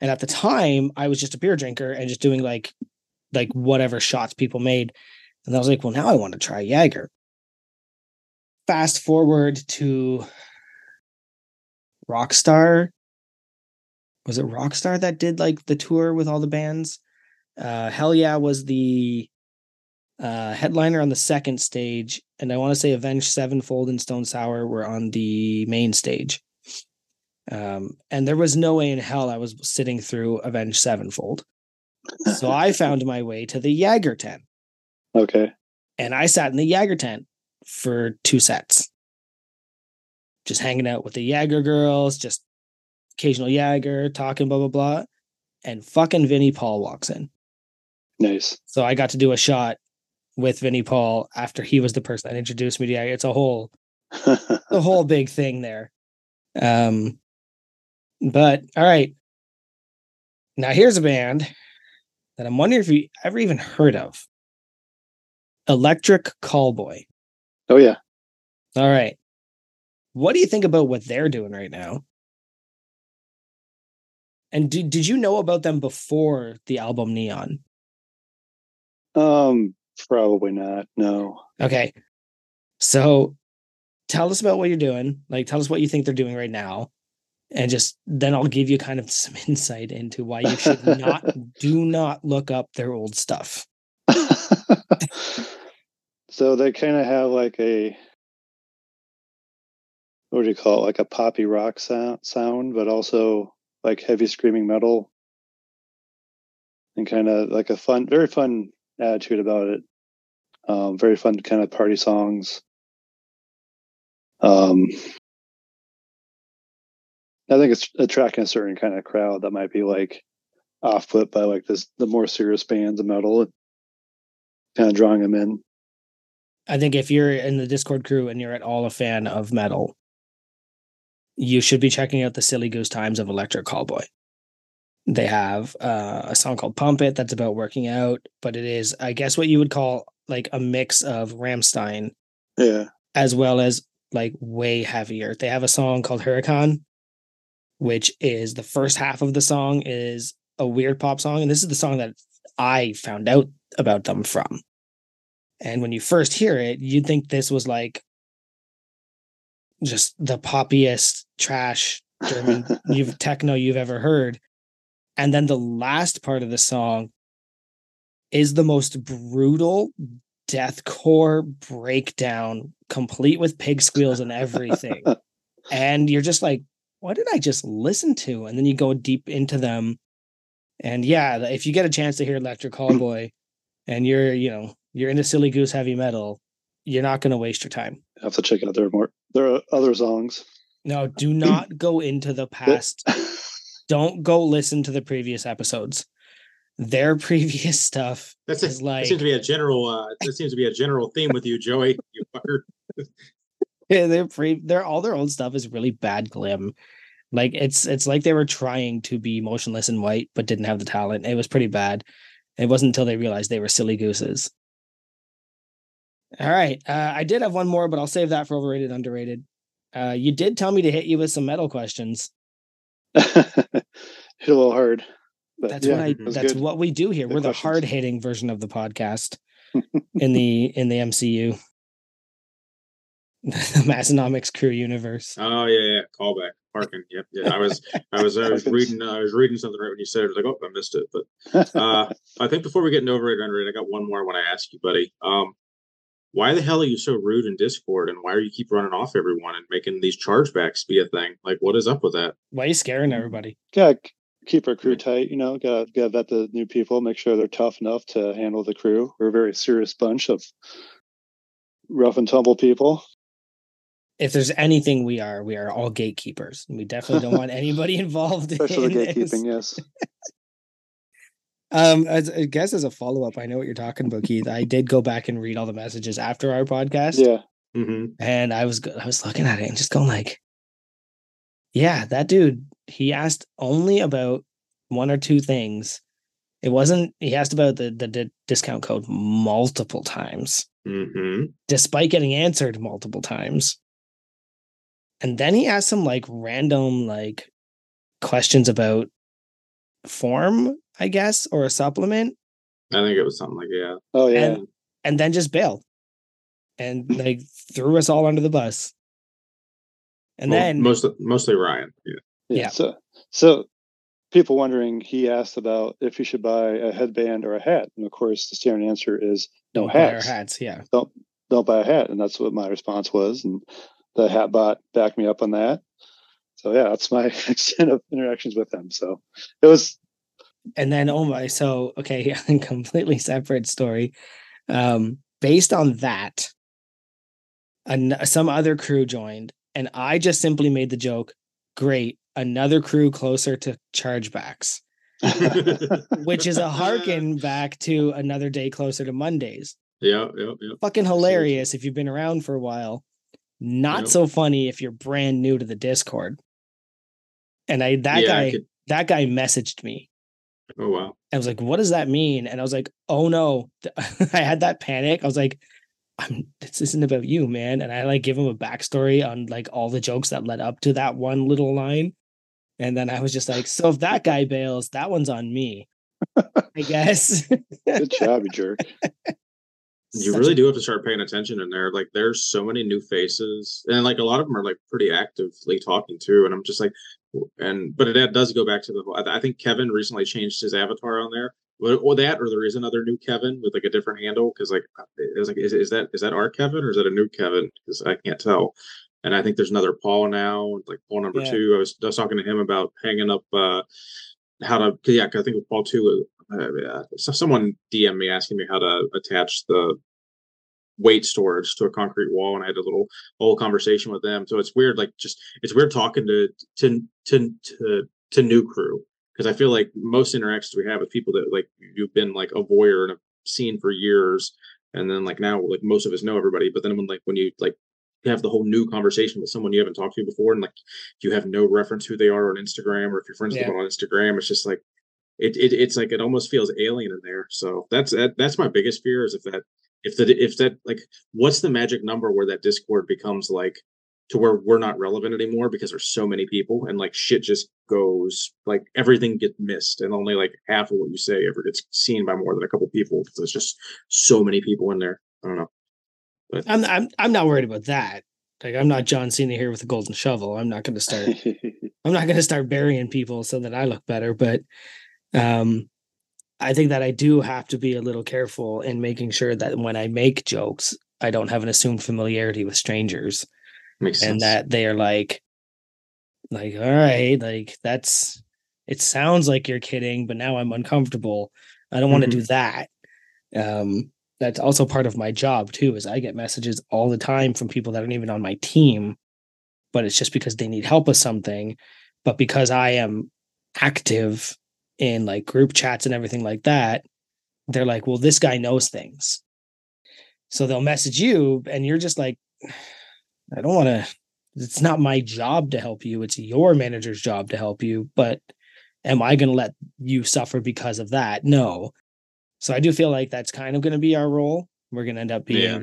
And at the time, I was just a beer drinker and just doing like like whatever shots people made. And I was like, well, now I want to try Jaeger. Fast forward to Rockstar. Was it Rockstar that did like the tour with all the bands? Uh Hellyeah was the uh headliner on the second stage, and I want to say Avenged Sevenfold and Stone Sour were on the main stage. Um, and there was no way in hell I was sitting through Avenged Sevenfold. So <laughs> I found my way to the Jaeger tent okay and I sat in the Jaeger tent for two sets. Just hanging out with the Jaeger girls, just occasional Jaeger, talking, blah, blah, blah. And fucking Vinnie Paul walks in. nice So I got to do a shot with Vinnie Paul after he was the person that introduced me to. It's a whole <laughs> the whole big thing there. Um, but all right. Now here's a band that I'm wondering if you ever even heard of. Electric Callboy. oh yeah All right. What do you think about what they're doing right now? And did, did you know about them before the album Neon? um probably not no Okay. So tell us about what you're doing. Like, tell us what you think they're doing right now. And just then I'll give you kind of <laughs> some insight into why you should not, <laughs> do not look up their old stuff. <laughs> so they kind of have like a what do you call it like a poppy rock sound, sound but also like heavy screaming metal and kind of like a fun very fun attitude about it. Um very fun kind of party songs. Um i think it's attracting a certain kind of crowd that might be like off put by like this the more serious bands of metal kind of drawing them in. I think if you're in the Discord crew and you're at all a fan of metal, you should be checking out the Silly Goose Times of Electric Callboy. They have uh, a song called Pump It that's about working out, but it is, I guess, what you would call like a mix of Rammstein yeah as well as like way heavier. They have a song called Hurrikan, which is the first half of the song is a weird pop song. And this is the song that I found out about them from. And when you first hear it, you'd think this was like just the poppiest trash German <laughs> you've techno you've ever heard. And then the last part of the song is the most brutal deathcore breakdown, complete with pig squeals and everything. <laughs> and you're just like, what did I just listen to? And then you go deep into them. And yeah, if you get a chance to hear Electric Callboy and you're, you know, you're into silly goose heavy metal, you're not going to waste your time. I have to check out their more there are other songs. No, do not go into the <laughs> past. Don't go listen to the previous episodes. Their <laughs> previous stuff That's a, is that like seems to be a general. Uh, that seems to be a general theme with you, Joey. <laughs> You fucker. Yeah, their pre their all their old stuff is really bad glim. Like it's it's like they were trying to be Motionless in White, but didn't have the talent. It was pretty bad. It wasn't until they realized they were silly gooses. All right, uh, I did have one more, but I'll save that for overrated, underrated. Uh, you did tell me to hit you with some metal questions. <laughs> Hit a little hard. But That's yeah, what I. That's good. what we do here. Good We're the hard hitting version of the podcast <laughs> in the in the MCU, <laughs> the Massenomics crew universe. Oh yeah, yeah. Callback. Parking. Yep. Yeah. I was. I was. I was Parkins. reading. I was reading something right when you said it. I was like, oh, I missed it. But uh, I think before we get into overrated, underrated, I got one more I want to ask you, buddy. Um, why the hell are you so rude in Discord, and why are you keep running off everyone and making these chargebacks be a thing? Like, what is up with that? Why are you scaring everybody? gotta keep our crew tight, you know, gotta gotta vet the new people, make sure they're tough enough to handle the crew. We're a very serious bunch of rough and tumble people. If there's anything we are, we are all gatekeepers. We definitely don't want <laughs> anybody <laughs> involved Especially the in this. gatekeeping, yes. Um, as, I guess as a follow up, I know what you're talking about, Keith. I did go back and read all the messages after our podcast. Yeah. Mm-hmm. and I was go- I was looking at it and just going like, yeah, that dude. He asked only about one or two things. It wasn't. He asked about the the, di- discount code multiple times, Mm-hmm. despite getting answered multiple times. And then he asked some like random like questions about form, I guess, or a supplement, I think it was something like yeah. Oh yeah. and and then just bailed and <laughs> like threw us all under the bus. And Well, then most mostly Ryan. Yeah. yeah. yeah. So so people wondering, he asked about if you should buy a headband or a hat. And of course the standard answer is no don't buy our hats. hats. Yeah. Don't don't buy a hat. And that's what my response was. And the hat bot backed me up on that. So yeah, that's my <laughs> extent of interactions with them. So it was And then oh my, so okay, <laughs> completely separate story. Um, based on that, an, some other crew joined, and I just simply made the joke. Great, another crew closer to chargebacks, <laughs> which is a harken back to another day closer to Mondays. Yeah, yeah, yeah. Fucking hilarious if you've been around for a while. Not Yep. so funny if you're brand new to the Discord. And I that Yeah, I guy could- that guy messaged me Oh wow. I was like, what does that mean? And I was like, oh no. <laughs> I had that panic. I was like, I'm this isn't about you, man. And I like give him a backstory on like all the jokes that led up to that one little line. And then I was just like, so if that guy bails, that one's on me. I <laughs> guess. good job, you jerk. <laughs> You Such really a- do have to start paying attention in there. Like there's so many new faces, and like a lot of them are like pretty actively talking too. And I'm just like, and but it does go back to the. whole- I think Kevin recently changed his avatar on there. Or that, or there is another new Kevin with like a different handle. Because like it was like, is, is that is that our Kevin or is that a new Kevin? Because I can't tell. And I think there's another Paul now, like Paul number Yeah. two. I was, I was talking to him about hanging up uh how to. Yeah, 'cause I think with Paul two, uh, so someone DM me asking me how to attach the weight storage to a concrete wall and I had a little whole conversation with them. So it's weird, like just it's weird talking to to to to, to new crew because I feel like most interactions we have with people that like you've been like a voyeur and have seen for years, and then like now like most of us know everybody, but then when like when you like have the whole new conversation with someone you haven't talked to before and like you have no reference who they are on Instagram or if you're friends Yeah. on Instagram, it's just like it, it it's like it almost feels alien in there. So that's that, that's my biggest fear is if that if that if that like what's the magic number where that discord becomes like to where we're not relevant anymore because there's so many people and like shit just goes like everything gets missed and only like half of what you say ever gets seen by more than a couple people because there's just so many people in there i don't know I'm I'm I'm not worried about that. Like I'm not John Cena here with a golden shovel. I'm not gonna start <laughs> I'm not gonna start burying people so that I look better. But Um, I think that I do have to be a little careful in making sure that when I make jokes, I don't have an assumed familiarity with strangers Makes sense. and that they are like, like, all right, like that's it sounds like you're kidding, but now I'm uncomfortable. I don't want to Mhm. do that. Um, that's also part of my job too, is I get messages all the time from people that aren't even on my team, but it's just because they need help with something. But because I am active in like group chats and everything like that, they're like, well, this guy knows things. So they'll message you and you're just like, I don't want to, it's not my job to help you. It's your manager's job to help you. But am I going to let you suffer because of that? No. So I do feel like that's kind of going to be our role. We're going to end up being, Yeah.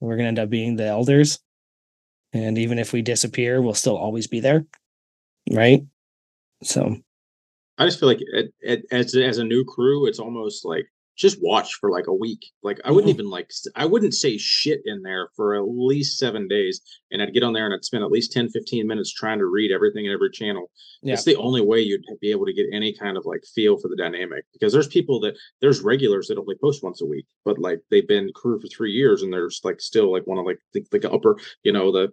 we're going to end up being the elders. And even if we disappear, we'll still always be there. Right. So, I just feel like it, it, as as a new crew, it's almost like just watch for like a week. Like I wouldn't Mhm. even like I wouldn't say shit in there for at least seven days, and I'd get on there and I'd spend at least 10, 15 minutes trying to read everything in every channel. Yeah. It's the only way you'd be able to get any kind of like feel for the dynamic because there's people that there's regulars that only post once a week, but like they've been crew for three years and there's like still like one of like the, like upper, you know, the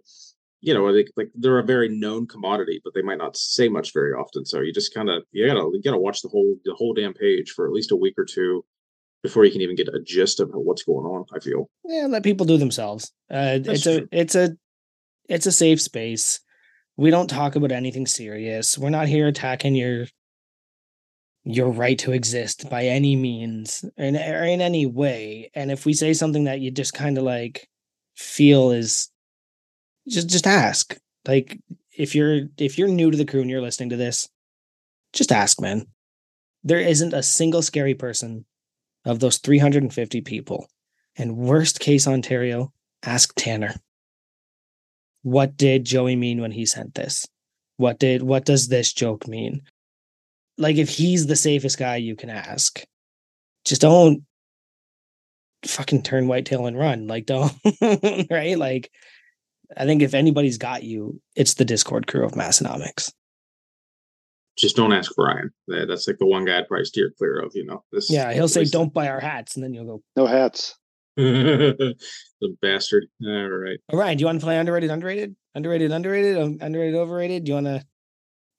you know, like, like they're a very known commodity, but they might not say much very often. So you just kind of you gotta you gotta watch the whole the whole damn page for at least a week or two before you can even get a gist of what's going on. I feel yeah, let people do themselves. Uh, it's That's a, it's a, it's a safe space. We don't talk about anything serious. We're not here attacking your your right to exist by any means in, or in any way. And if we say something that you just kind of like feel is just just ask. Like if you're if you're new to the crew and you're listening to this, just ask, man. There isn't a single scary person of those 350 people. And worst case Ontario, ask Tanner. What did Joey mean when he sent this? What did what does this joke mean? Like if he's the safest guy you can ask, just don't fucking turn whitetail and run. Like don't <laughs> right? Like I think if anybody's got you, it's the Discord crew of Massenomics. just don't ask Brian. That's like the one guy I'd probably steer clear of. You know, this Yeah, he'll say don't buy our hats, and then you'll go, No hats. <laughs> the bastard. All right. All right, do you want to play underrated, underrated, underrated, underrated, um, underrated, overrated? Do you want to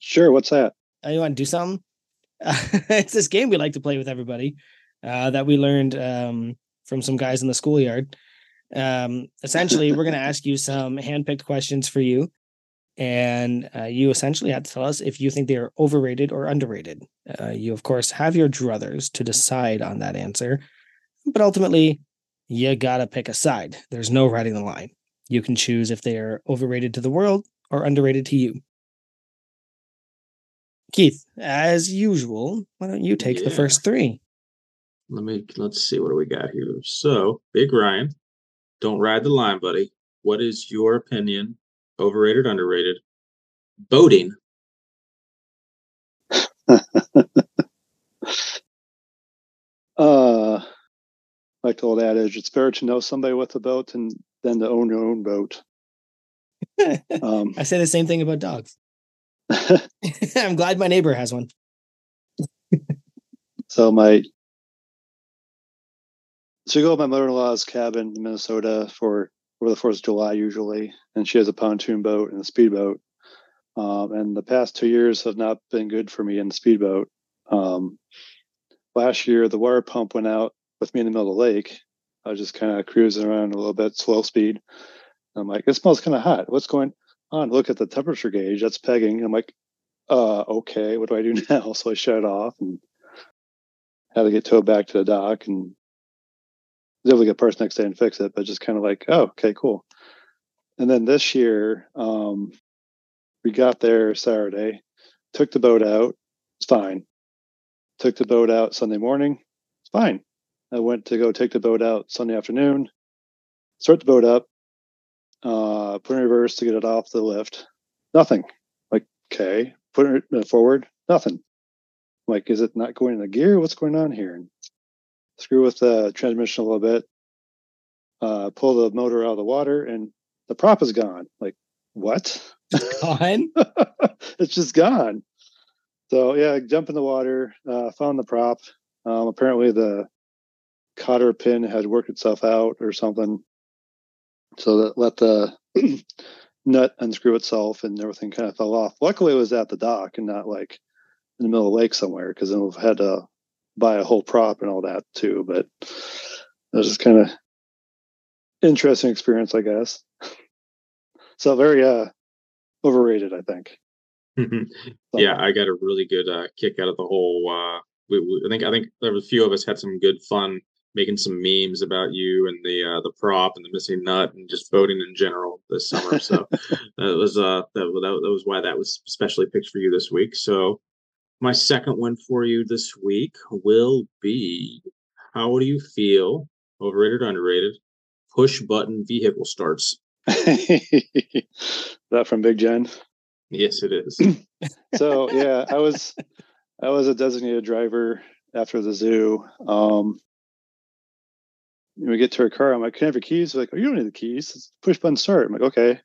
Sure. What's that? uh, you want to do something? <laughs> it's this game we like to play with everybody uh, that we learned um, from some guys in the schoolyard. Um, essentially, we're going to ask you some handpicked questions for you, and uh, you essentially have to tell us if you think they are overrated or underrated. Uh, you, of course, have your druthers to decide on that answer, but ultimately, you got to pick a side. There's no riding the line. You can choose if they are overrated to the world or underrated to you. Keith, as usual, why don't you take the first three? Let me let's see what do we got here. So, Big Ryan, don't ride the line, buddy. What is your opinion? Overrated, underrated? Boating. <laughs> Uh, like the old adage, it's better to know somebody with a boat and than to own your own boat. <laughs> Um, I say the same thing about dogs. <laughs> I'm glad my neighbor has one. so my so we go to my mother-in-law's cabin in Minnesota for over the Fourth of July usually, and she has a pontoon boat and a speedboat. Um, and the past two years have not been good for me in the speedboat. Um, last year, the water pump went out with me in the middle of the lake. I was just kind of cruising around a little bit, slow speed. I'm like, it smells kind of hot. What's going on? Look at the temperature gauge. That's pegging. I'm like, uh, okay, what do I do <laughs> now? So I shut it off and had to get towed back to the dock and was able to get person next day and fix it, but just kind of like, oh, okay, cool. And then this year, um, we got there Saturday, took the boat out, it's fine. Took the boat out Sunday morning, it's fine. I went to go take the boat out Sunday afternoon, start the boat up, uh, put in reverse to get it off the lift. Nothing. Like, okay, put it uh, forward, nothing. Like, is it not going in the gear? What's going on here? And screw with the transmission a little bit, uh, pull the motor out of the water, and the prop is gone. Like, what? Gone. <laughs> it's just gone. So yeah, jump in the water, uh, found the prop. Um, apparently the cotter pin had worked itself out or something. So that let the <clears throat> nut unscrew itself and everything kind of fell off. Luckily it was at the dock and not like in the middle of the lake somewhere because then we've had to buy a whole prop and all that too. But it was just kind of interesting experience, I guess. <laughs> so very uh overrated, I think. yeah, I got a really good uh, kick out of the whole. Uh, we, we, I think I think there was a few of us had some good fun making some memes about you and the uh, the prop and the missing nut and just voting in general this summer. So <laughs> that was uh that, that, that was why that was specially picked for you this week. So my second one for you this week will be how do you feel overrated underrated push button vehicle starts? <laughs> That from big jen? Yes it is. <clears throat> So yeah i was i was a designated driver after the zoo. Um we get to our car i'm like can i have your keys? They're like oh you don't need the keys. It's push button start. I'm like okay.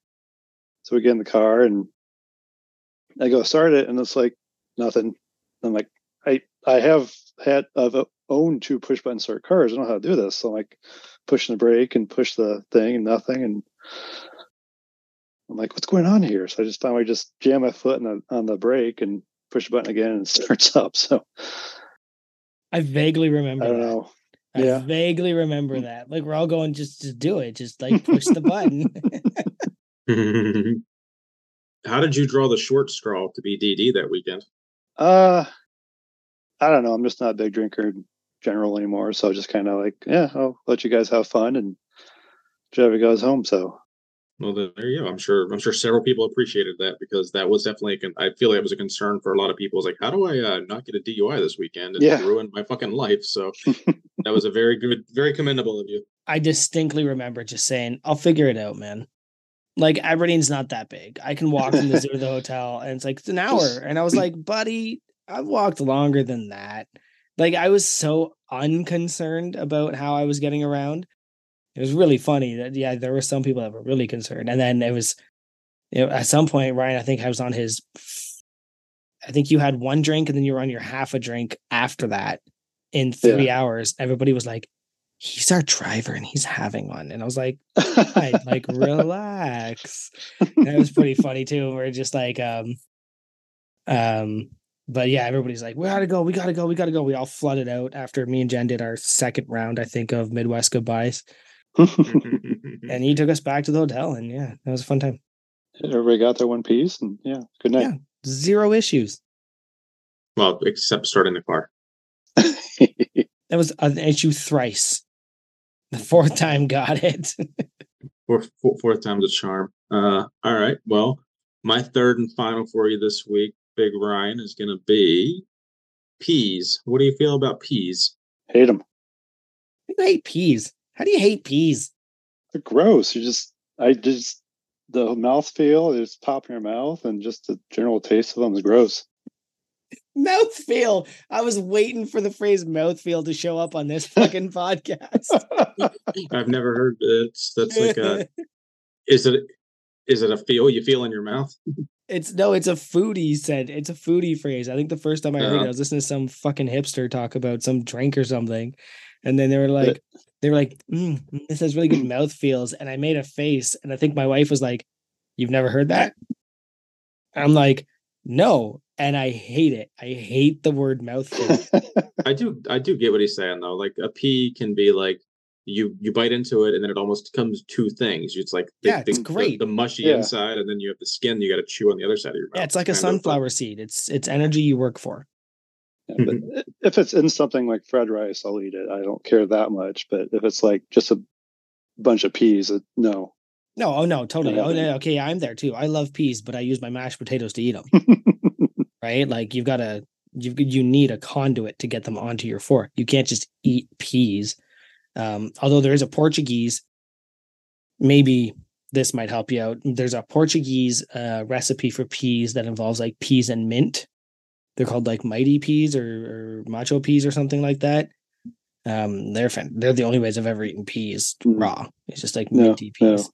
So we get in the car and i go start it and it's like nothing I'm like, I I have had I've owned two push button start cars. I don't know how to do this. So I'm like pushing the brake and push the thing and nothing. And I'm like, what's going on here? So I just finally just jam my foot the, on the brake and push the button again and it <laughs> starts up. So I vaguely remember. I don't that. know. I Yeah. vaguely remember mm. that. Like we're all going just to do it, just like <laughs> push the button. <laughs> how did you draw the short straw to be dd that weekend Uh, I don't know. I'm just not a big drinker in general anymore. So just kind of like, yeah, I'll let you guys have fun and Chevy goes home. So Well, then there you go. I'm sure. I'm sure several people appreciated that because that was definitely. A con- I feel like it was a concern for a lot of people. It's like, how do I uh, not get a DUI this weekend? It Yeah. ruined my fucking life. So <laughs> that was a very good, very commendable of you. I distinctly remember just saying, I'll figure it out, man. Like Aberdeen's not that big. I can walk from the <laughs> zoo to the hotel and it's like it's an hour. And I was <laughs> like, buddy, I've walked longer than that. Like I was so unconcerned about how I was getting around. It was really funny that yeah, there were some people that were really concerned. And then it was you know, at some point, Ryan, I think I was on his I think you had one drink and then you were on your half a drink after that in three hours. Everybody was like, he's our driver and he's having one. And I was like, like <laughs> relax. And it was pretty funny too. We're just like, um, um, but yeah, everybody's like, we gotta go, we gotta go, we gotta go. We all flooded out after me and Jen did our second round, I think, of Midwest goodbyes. And he <laughs> took us back to the hotel, and yeah, it was a fun time. Everybody got their one piece and yeah, good night. Yeah. Zero issues. well, except starting the car. <laughs> That was an issue thrice. <laughs> The fourth time got it. <laughs> Fourth, four- fourth time's a charm. Uh, all right. Well, my third and final for you this week, Big Ryan, is going to be peas. What do you feel about peas? Hate them. you hate peas. How do you hate peas? They're gross. You just, I just, the mouth feel is popping your mouth and just the general taste of them is gross. Mouthfeel. I was waiting for the phrase mouthfeel to show up on this <laughs> fucking podcast. <laughs> I've never heard it. That's like a. <laughs> Is it? Is it a feel you feel in your mouth? it's no, it's a foodie said. It's a foodie phrase. I think the first time I heard it, Oh. I was listening to some fucking hipster talk about some drink or something. And then they were like, they were like, mm, this has really good <clears throat> mouth feels. And I made a face. And I think my wife was like, You've never heard that? I'm like, no. And I hate it. I hate the word mouthfeel. <laughs> I do. I do get what he's saying though. Like a pea can be like you you bite into it and then it almost becomes two things. It's like the, Yeah, it's the- the- great. The, mushy Yeah. inside, and then you have the skin you got to chew on the other side of your mouth. yeah, it's like a kind of, sunflower seed. It's it's energy you work for. Yeah, but mm-hmm. if it's in something like fried rice, I'll eat it. I don't care that much. But if it's like just a bunch of peas, it, no. No, oh no, totally. Oh no, okay, I'm there too. I love peas, but I use my mashed potatoes to eat them. <laughs> right? Like you've got to you you need a conduit to get them onto your fork. You can't just eat peas. Um, although there is a Portuguese, maybe this might help you out. There's a Portuguese uh, recipe for peas that involves like peas and mint. They're called like mighty peas or, or macho peas or something like that. Um, they're fan- they're the only ways I've ever eaten peas Mm. raw. It's just like minty no. peas. no,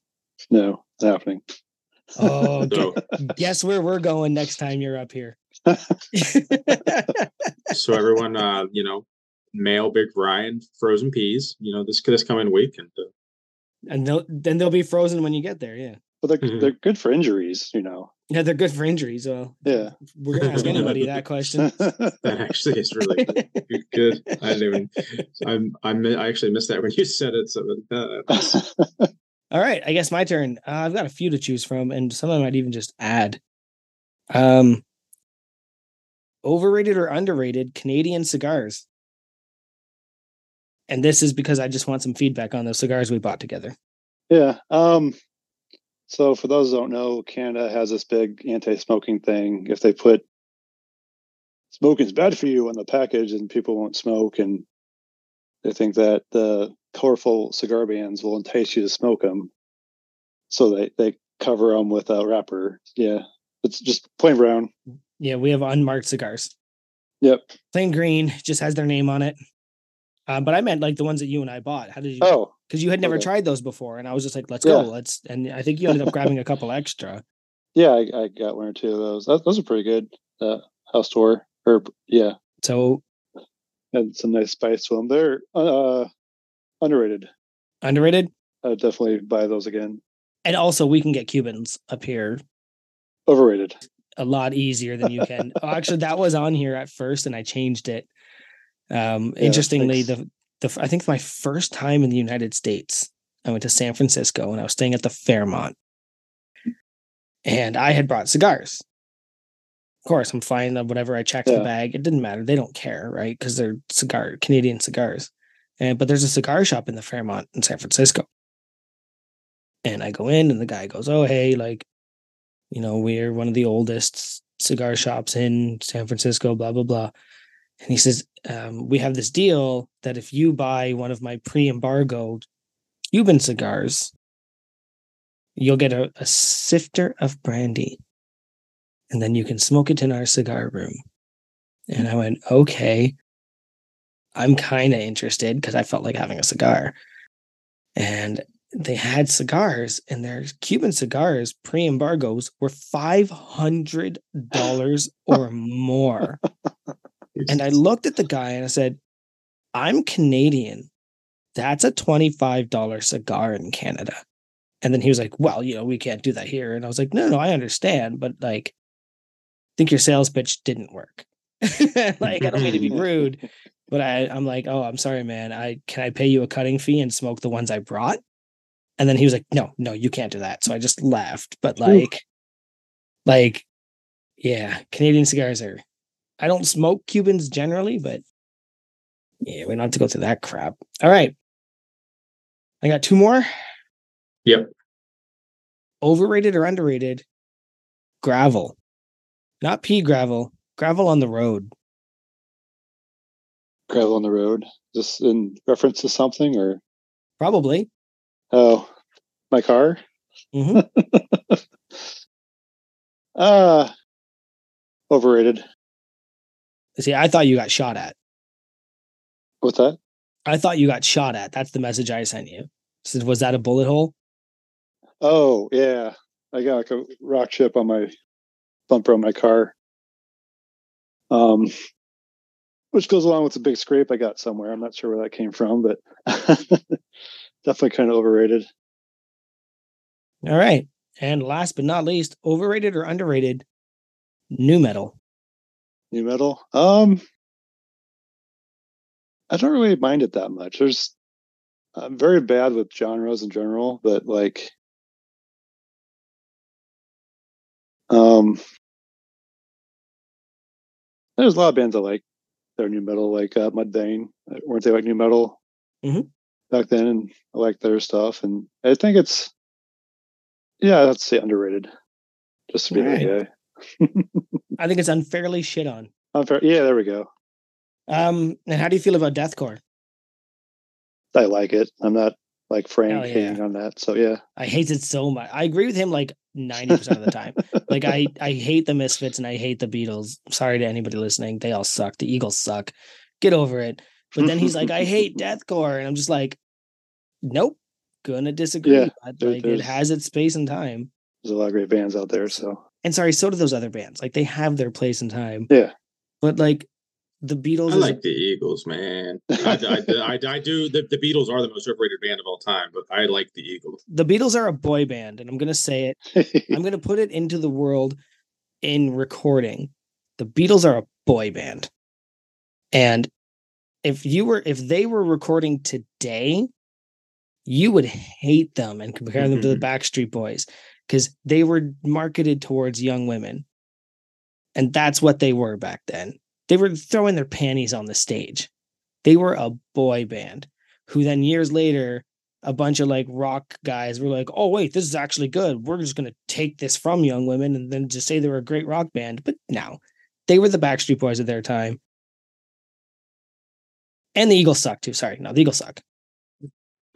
it's happening. Oh, <laughs> So guess where we're going next time you're up here? <laughs> So everyone, uh, you know, mail Big Ryan frozen peas. You know, this this coming week, and uh, and they'll, then they'll be frozen when you get there. Yeah. but they're Mhm. they're good for injuries, you know. Yeah, they're good for injuries. Well, Yeah. we're gonna ask anybody <laughs> that question. that actually is really good. good. I didn't even. I'm. I mi- I actually missed that when you said it. So uh, that's- All right, I guess my turn. Uh, I've got a few to choose from, and some I might even just add. Um, overrated or underrated Canadian cigars. And this is because I just want some feedback on those cigars we bought together. yeah. Um so for those who don't know, Canada has this big anti-smoking thing. If they put smoking's bad for you on the package and people won't smoke and they think that the colorful cigar bands will entice you to smoke them. So they, they cover them with a wrapper. Yeah. It's just plain brown. Yeah, we have unmarked cigars. Yep. Plain green, just has their name on it. Uh, but I meant like the ones that you and I bought. How did you? Oh, Because you had never okay. tried those before, and I was just like, "Let's go, let's." And I think you ended up grabbing a couple extra. <laughs> yeah, I, I got one or two of those. That, those are pretty good. Uh, house tour or yeah, So had some nice spice to them. They're uh, underrated. underrated, I would definitely buy those again. and also we can get Cubans up here Overrated. a lot easier than you can. <laughs> oh, actually, that was on here at first, and I changed it. Um, Yeah, interestingly, the the I think my first time in the United States, I went to San Francisco and I was staying at the Fairmont, and I had brought cigars. Of course, I'm fine. uh, Whatever I checked Yeah. the bag, it didn't matter. They don't care, right? Because they're cigar Canadian cigars. And but there's a cigar shop in the Fairmont in San Francisco. And I go in, and the guy goes, "Oh, hey, like, you know, we're one of the oldest cigar shops in San Francisco, blah, blah, blah. And he says, um, We have this deal that if you buy one of my pre-embargoed Cuban cigars, you'll get a, a sifter of brandy. And then you can smoke it in our cigar room. And I went, Okay. I'm kind of interested because I felt like having a cigar. And they had cigars, and their Cuban cigars, pre embargoes, were $500 <laughs> or more. And I looked at the guy and I said, I'm Canadian. That's a $25 cigar in Canada. And then he was like, Well, you know, we can't do that here. And I was like, No, no, I understand. But like, think your sales pitch didn't work. <laughs> like, I don't mean to be <laughs> rude, but I, I'm like, Oh, I'm sorry, man. I can I pay you a cutting fee and smoke the ones I brought? And then he was like, No, no, you can't do that. So I just left. But like, like, yeah, Canadian cigars are I don't smoke Cubans generally, but yeah, we don't have to go through that crap. All right. I got two more. Yep. Overrated or underrated? Gravel. Not pea gravel, gravel on the road. Gravel on the road. Just in reference to something or Probably. oh my car? Mm-hmm. <laughs> Uh overrated. See, I thought you got shot at. What's that? I thought you got shot at. That's the message I sent you. Said, was that a bullet hole? Oh yeah. I got like a rock chip on my bumper on my car. Um which goes along with the big scrape I got somewhere. I'm not sure where that came from, but <laughs> definitely kind of overrated. All right. And last but not least, overrated or underrated? Nu metal. Nu metal. Um I don't really mind it that much. There's I'm very bad with genres in general, but like um there's a lot of bands I like their nu metal, like uh, Mudvayne. Uh, Weren't they like nu metal Mhm. back then? And I like their stuff. And I think it's yeah, let's say underrated. Just to be Alright. that guy. I think it's unfairly shit on. Unfair. Yeah, there we go. Um, and how do you feel about deathcore? I like it. I'm not like Frank yeah. on that. So yeah. I hate it so much. I agree with him like 90% of the time. <laughs> Like I I hate the Misfits and I hate the Beatles. Sorry to anybody listening. They all suck. The Eagles suck. Get over it. But then he's like, I hate <laughs> deathcore. And I'm just like, nope. Gonna disagree. Yeah, but there- like it has its space and time. There's a lot of great bands out there. So And sorry, so do those other bands. Like they have their place in time. Yeah. But like the Beatles I like the Eagles, man. <laughs> I, I, I, I do. The, the Beatles are the most overrated band of all time, but I like the Eagles. the Beatles are a boy band, and I'm gonna say it. I'm gonna put it into the world in recording. The Beatles are a boy band. And if you were if they were recording today, you would hate them and compare them to the mm-hmm. Backstreet Boys because they were marketed towards young women. And that's what they were back then. They were throwing their panties on the stage. They were a boy band who then years later a bunch of like rock guys were like, "Oh wait, this is actually good. We're just going to take this from young women and then just say they were a great rock band." But no. They were the Backstreet Boys of their time. And the Eagles suck too. Sorry. No, the Eagles suck.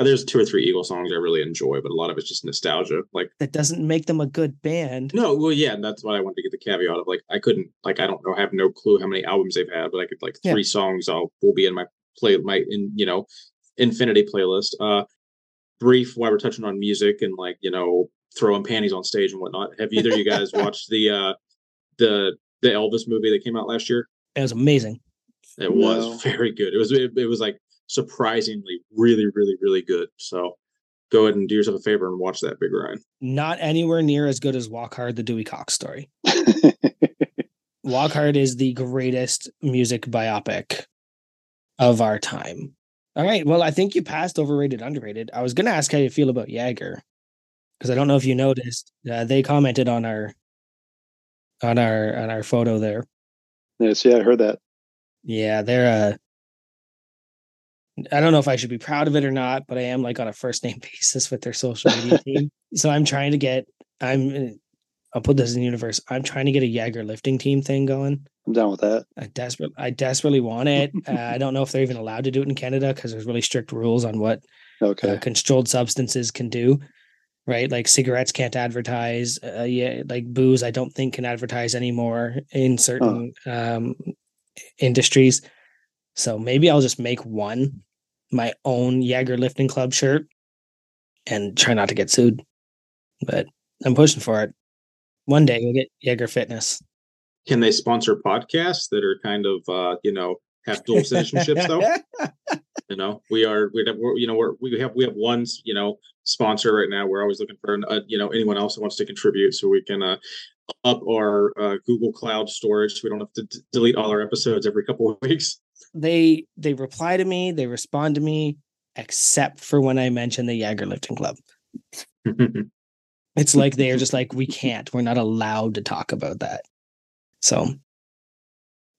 There's two or three Eagle songs I really enjoy, but a lot of it's just nostalgia. Like, That doesn't make them a good band. no, well, yeah, and that's what I wanted to get the caveat of. Like, I couldn't, like, I don't know, I have no clue how many albums they've had, but I could, like, Yeah. three songs I'll will be in my play, my, in, you know, infinity playlist. Uh, brief while we're touching on music and, like, you know, throwing panties on stage and whatnot. Have either of you guys <laughs> watched the, uh, the, the Elvis movie that came out last year? It was amazing. It No. was very good. It was it, it was like surprisingly really really really good. So go ahead and do yourself a favor and watch that, Big Ryan. Not anywhere near as good as Walk Hard, the Dewey Cox story. <laughs> Walk Hard is the greatest music biopic of our time. All right. Well, I think you passed overrated, underrated. I was going to ask how you feel about Jaeger because I don't know if you noticed. Uh, they commented on our on our on our photo there. yes, yeah, I heard that. Yeah, they're uh I don't know if I should be proud of it or not, but I am like on a first name <laughs> basis with their social media <laughs> team. So I'm trying to get I'm uh, I'll put this in the universe. I'm trying to get a Jaeger lifting team thing going. I'm down with that. I desperate I desperately want it. <laughs> Uh, I don't know if they're even allowed to do it in Canada because there's really strict rules on what Okay. uh, controlled substances can do. Right, like cigarettes can't advertise. Uh, yeah, like booze, I don't think can advertise anymore in certain um, industries. So maybe I'll just make one my own Jaeger lifting club shirt and try not to get sued. But I'm pushing for it. One day we'll get Jaeger Fitness. Can they sponsor podcasts that are kind of uh, you know have dual citizenships though? <laughs> You know, we are we have we're, you know we're, we have we have one you know sponsor right now. We're always looking for uh, you know anyone else that wants to contribute so we can uh, up our uh, Google Cloud storage so we don't have to d- delete all our episodes every couple of weeks. They they reply to me, they respond to me, except for when I mention the Jaeger lifting club. <laughs> It's like they're just like, we can't, we're not allowed to talk about that. So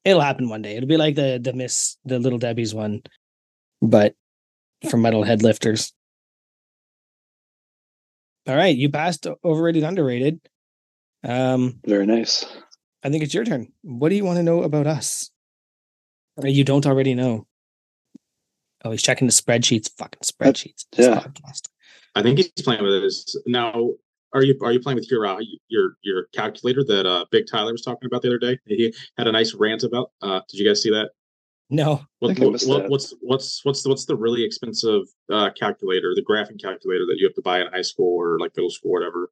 it'll happen one day. It'll be like the the Miss the Little Debbie's one, but for metalhead lifters. All right, you passed overrated, underrated. Um, Very nice. I think it's your turn. What do you want to know about us? Or you don't already know. Oh, he's checking the spreadsheets. Fucking spreadsheets. This yeah. podcast. I think he's playing with his now. Are you are you playing with your uh, your your calculator that uh, Big Tyler was talking about the other day? He had a nice rant about. Uh, did you guys see that? No, What, what, what- what's what's what's the, what's the really expensive uh, calculator, the graphing calculator that you have to buy in high school or like middle school, or whatever?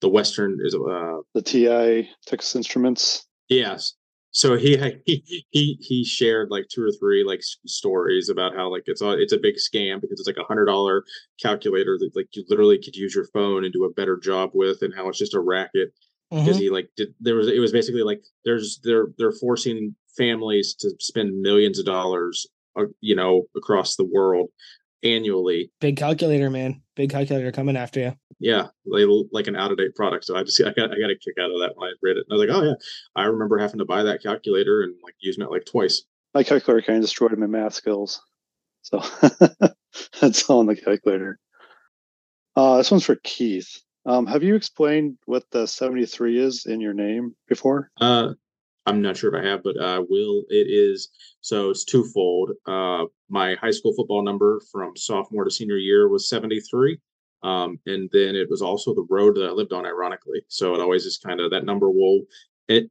The Western is uh The TI Texas Instruments. yes. So he <laughs> he he he shared like two or three like stories about how like it's a it's a big scam because it's like a hundred dollar calculator that like you literally could use your phone and do a better job with, and how it's just a racket because Mhm. he like did there was it was basically like there's they're they're forcing families to spend millions of dollars uh, you know across the world annually big calculator, man. Big calculator coming after you. yeah like, like an out-of-date product so i just <laughs> i got i got a kick out of that when i read it and i was like oh yeah i remember having to buy that calculator and like using it like twice My calculator kind of destroyed my math skills. So <laughs> that's all on the calculator. Uh, this one's for Keith. Um, have you explained what the 73 is in your name before? Uh, I'm not sure if I have, but I will. It is so it's twofold. Uh, my high school football number from sophomore to senior year was 73. Um, and then it was also the road that I lived on, ironically. So it always is kind of that number will it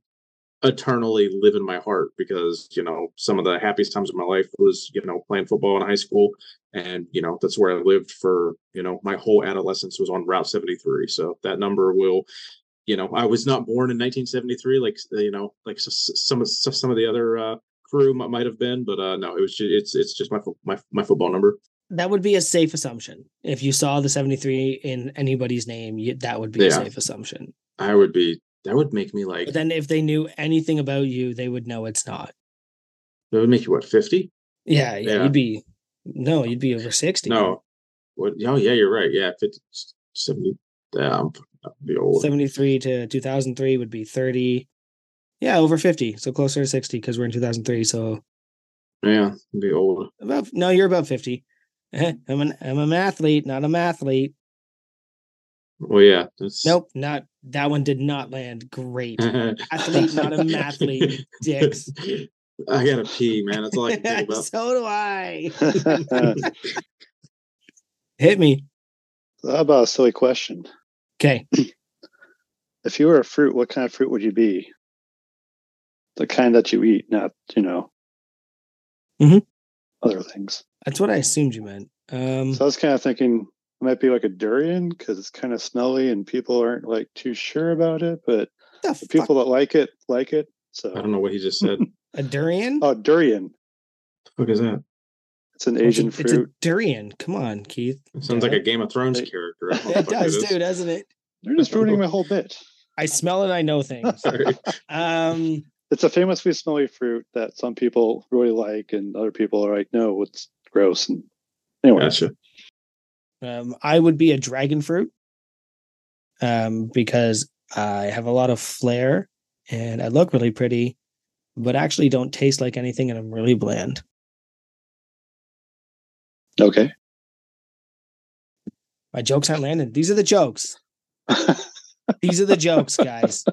eternally live in my heart because you know some of the happiest times of my life was you know playing football in high school and you know that's where i lived for you know my whole adolescence was on route 73 so that number will you know, I was not born in 1973, like you know, like some of some of the other uh, crew might have been, but uh, no, it was just, it's it's just my my my football number. That would be a safe assumption. If you saw the 73 in anybody's name, you, that would be yeah. a safe assumption. I would be. That would make me like. But then, if they knew anything about you, they would know it's not. That would make you what 50? Yeah, yeah, yeah. you'd be. No, you'd be over 60. No, what? Oh, yeah, you're right. Yeah, 50, 70. Damn, be old. 73 to 2003 would be 30. Yeah, over 50. So closer to 60 because we're in 2003. So yeah, be old. About no, you're about 50. <laughs> I'm an I'm an athlete, not a mathlete. Well, yeah. That's... Nope, not that one did not land great. <laughs> athlete, not a mathlete. <laughs> Dicks. I gotta pee, man. That's all I can think about. so do I. Hit me. How about a silly question? Okay. if you were a fruit, what kind of fruit would you be? The kind that you eat, not, you know, mm-hmm. other things. That's what I assumed you meant. Um, so I was kind of thinking it might be like a durian because it's kind of smelly and people aren't like too sure about it, but the, the people that like it like it. So I don't know what he just said. <laughs> a durian? Oh, durian. What is that? It's an Asian it's a, fruit. It's a durian. Come on, Keith. It sounds like a Game of Thrones <laughs> it, character. it does, too, doesn't it? You're just ruining my whole bit. I smell it. I know things. <laughs> um, it's a famously smelly fruit that some people really like, and other people are like, "No, it's gross." And anyway, gotcha. Um, I would be a dragon fruit, um, because I have a lot of flair and I look really pretty, but actually don't taste like anything, and I'm really bland. Okay. My jokes aren't landing. These are the jokes. These are the jokes, guys.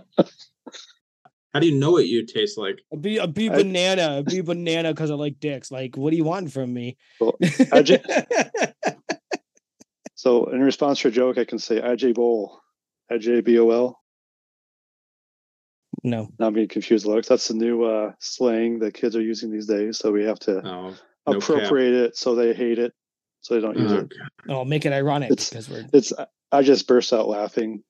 How do you know what you taste like? A be a be banana, a be <laughs> banana because I like dicks. Like, what do you want from me? Well, just, <laughs> so, in response to your joke, I can say IJBOL, IJ B O L. No, not being confused. Looks that's the new uh, slang that kids are using these days. So we have to oh, no appropriate cap. it so they hate it, so they don't use oh, it. Oh, make it ironic it's, because we're. It's. I just burst out laughing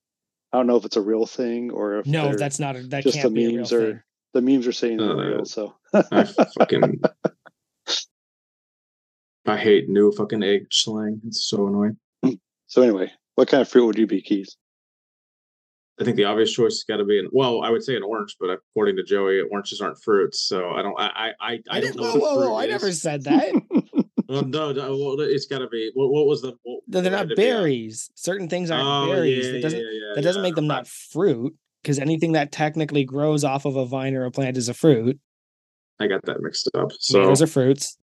I don't know if it's a real thing or if no, that's not a, that just can't the memes are thing. the memes are saying uh, they're real. So I <laughs> fucking I hate new fucking egg slang. It's so annoying. So anyway, what kind of fruit would you be, Keith? I think the obvious choice has got to be an well, I would say an orange, but according to Joey, oranges aren't fruits. So I don't, I, I, I, I don't know. Whoa, whoa, whoa! I never said that. <laughs> well, no, no, well, it's got to be. What, what, was the? What, they're not berries. Certain things aren't oh, berries. Yeah, that doesn't. Yeah, yeah, that doesn't make them not fruit because anything that technically grows off of a vine or a plant is a fruit. I got that mixed up. So those are fruits.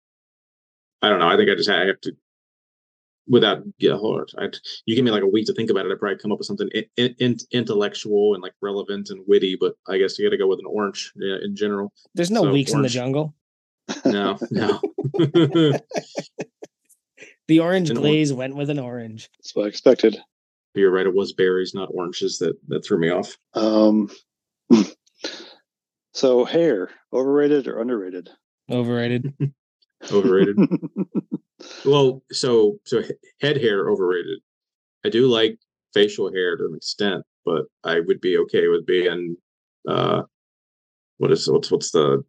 I don't know. I think I just I have to without yeah hold on. you give me like a week to think about it. I'd probably come up with something in, in, intellectual and like relevant and witty. But I guess you got to go with an orange yeah, in general. There's no so, weeks orange. in the jungle. No, no. <laughs> <laughs> the orange an glaze orange. went with an orange. That's what I expected. You're right. It was berries, not oranges, that that threw me off. Um. <laughs> So hair, overrated or underrated? Overrated. overrated. Well, so so head hair overrated. I do like facial hair to an extent, but I would be okay with being uh what is what's what's the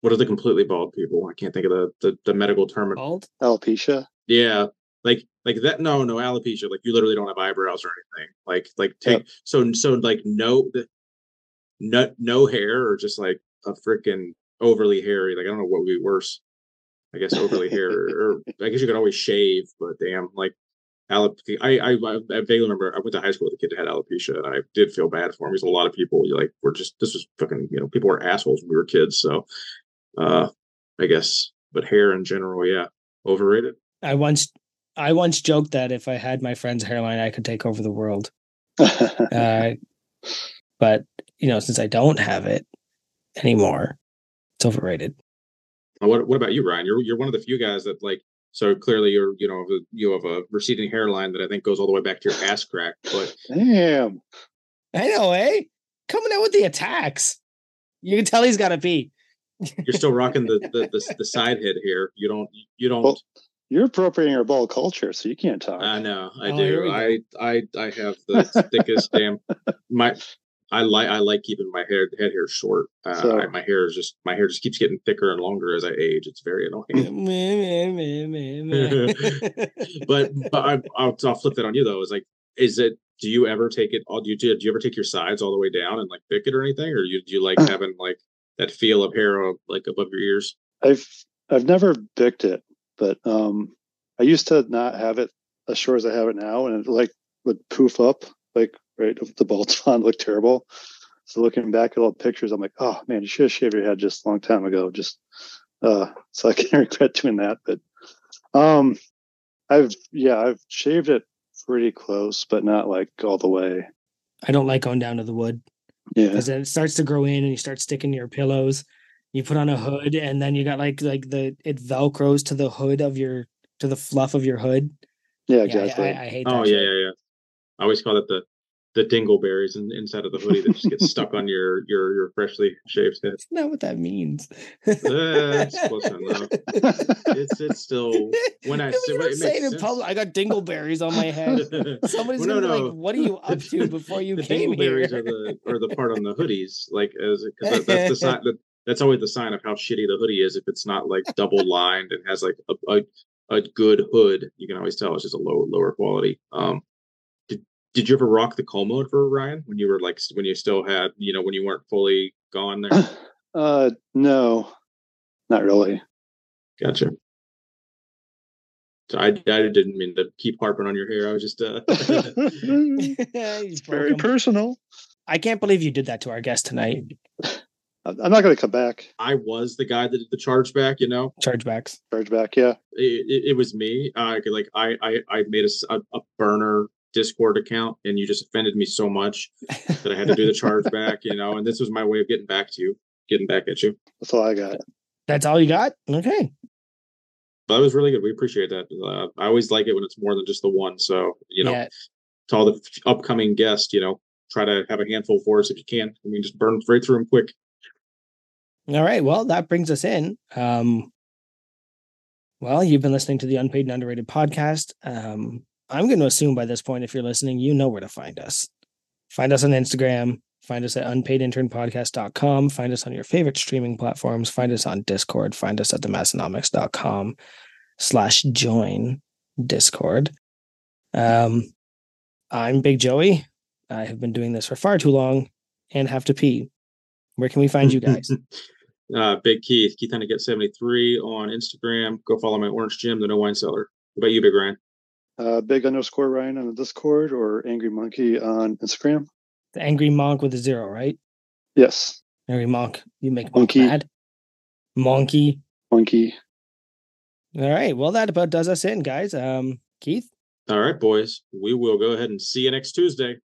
what are the completely bald people? I can't think of the the, the medical term. Bald? Alopecia. Yeah. Like like that no no alopecia like you literally don't have eyebrows or anything like like take yep. so so like no no no hair or just like a freaking overly hairy like I don't know what would be worse I guess overly hair, or I guess you could always shave, but damn, like alopecia. I, I I vaguely remember I went to high school with a kid that had alopecia, and I did feel bad for him because a lot of people you like were just this was fucking you know people were assholes when we were kids. So, uh, I guess, but hair in general, yeah, overrated. I once I once joked that if I had my friend's hairline, I could take over the world. <laughs> uh, but you know, since I don't have it anymore, it's overrated. What What about you, Ryan? You're you're one of the few guys that like. So clearly, you're you know you have a receding hairline that I think goes all the way back to your ass crack. But damn, I know, eh? Coming out with the attacks. You can tell he's got to pee. you're still rocking the, the the, <laughs> the side head here. You don't you don't. Well, You're appropriating our ball culture, so you can't talk. I know, I Oh, do. I, I, I have the thickest damn. My, I like, I like keeping my hair head hair short. Uh, So- I, my hair is just, my hair just keeps getting thicker and longer as I age. It's very annoying. <laughs> Meh, meh, meh, meh, meh. <laughs> but, but I, I'll, I'll flip that on you though. Is like, is it? Do you ever take it? All do you do you ever take your sides all the way down and like pick it or anything, or you do you like having like that feel of hair uh, like above your ears? I've I've never bicked it, but um, I used to not have it as short as I have it now, and it like would poof up like right the bald <laughs> spot looked terrible. So looking back at old pictures, I'm like, oh man, you should have shaved your head just a long time ago. Just uh, <laughs> so I can't <laughs> regret doing that. But um, I've yeah, I've shaved it pretty close, but not like all the way. I don't like going down to the wood Yeah, because then it starts to grow in and you start sticking to your pillows. You put on a hood and then you got like like the it velcros to the hood of your to the fluff of your hood. yeah, Yeah, I- exactly. I, I hate that. Oh yeah, yeah, yeah. I always call that the the dingleberries in, inside of the hoodie that just gets stuck on your your your freshly shaved head. That's not what that means. Close enough. It's it's <laughs> still when I you it say it in sense. public. I got dingleberries on my head. <laughs> Somebody's Well, gonna no, be no. like, "What are you up to <laughs> before you the came here?" dingleberries are the are the part on the hoodies, like as because that, that's the sign that that's always the sign of how shitty the hoodie is. If it's not like double lined and has like a, a a good hood, you can always tell it's just a low lower quality. Um, did did you ever rock the call mode for Ryan when you were like when you still had you know when you weren't fully gone there? <sighs> uh, no, not really. Gotcha. So I, I didn't mean to keep harping on your hair. I was just uh <laughs> <laughs> He's Very broken. personal. I can't believe you did that to our guest tonight. <sighs> I'm I'm not going to come back. I was the guy that did the chargeback, you know. Chargebacks. Charge back. Yeah. It, it, it was me. Uh, like I, I I made a, a burner Discord account, and you just offended me so much <laughs> that I had to do the charge back, you know. And this was my way of getting back to you, getting back at you. That's all I got. That's all you got? Okay. But it was really good. We appreciate that. Uh, I always like it when it's more than just the one. So you know, Yeah. to all the upcoming guests, you know, try to have a handful for us if you can. I mean, just burn right through them quick. All right. Well, that brings us in. Um, well, you've been listening to the Unpaid and Underrated podcast. Um, I'm going to assume by this point, if you're listening, you know where to find us. Find us on Instagram. Find us at unpaidinternpodcast.com. Find us on your favorite streaming platforms. Find us on Discord. Find us at themassenomics.com slash join Discord. Um, I'm Big Joey. I have been doing this for far too long and have to pee. Where can we find you guys? <laughs> uh, Big Keith, Keith Honeycutt 73 on Instagram. Go follow my Orange Gym, the No Whine Cellar. What about you, Big Ryan? Uh, big underscore Ryan on the Discord or Angry Monkey on Instagram. The angry monk with a zero, right? Yes. Angry monk. You make Monkey. mad. Monkey. Monkey. All right. Well, that about does us in, guys. Um, Keith. All right, boys. We will go ahead and see you next Tuesday.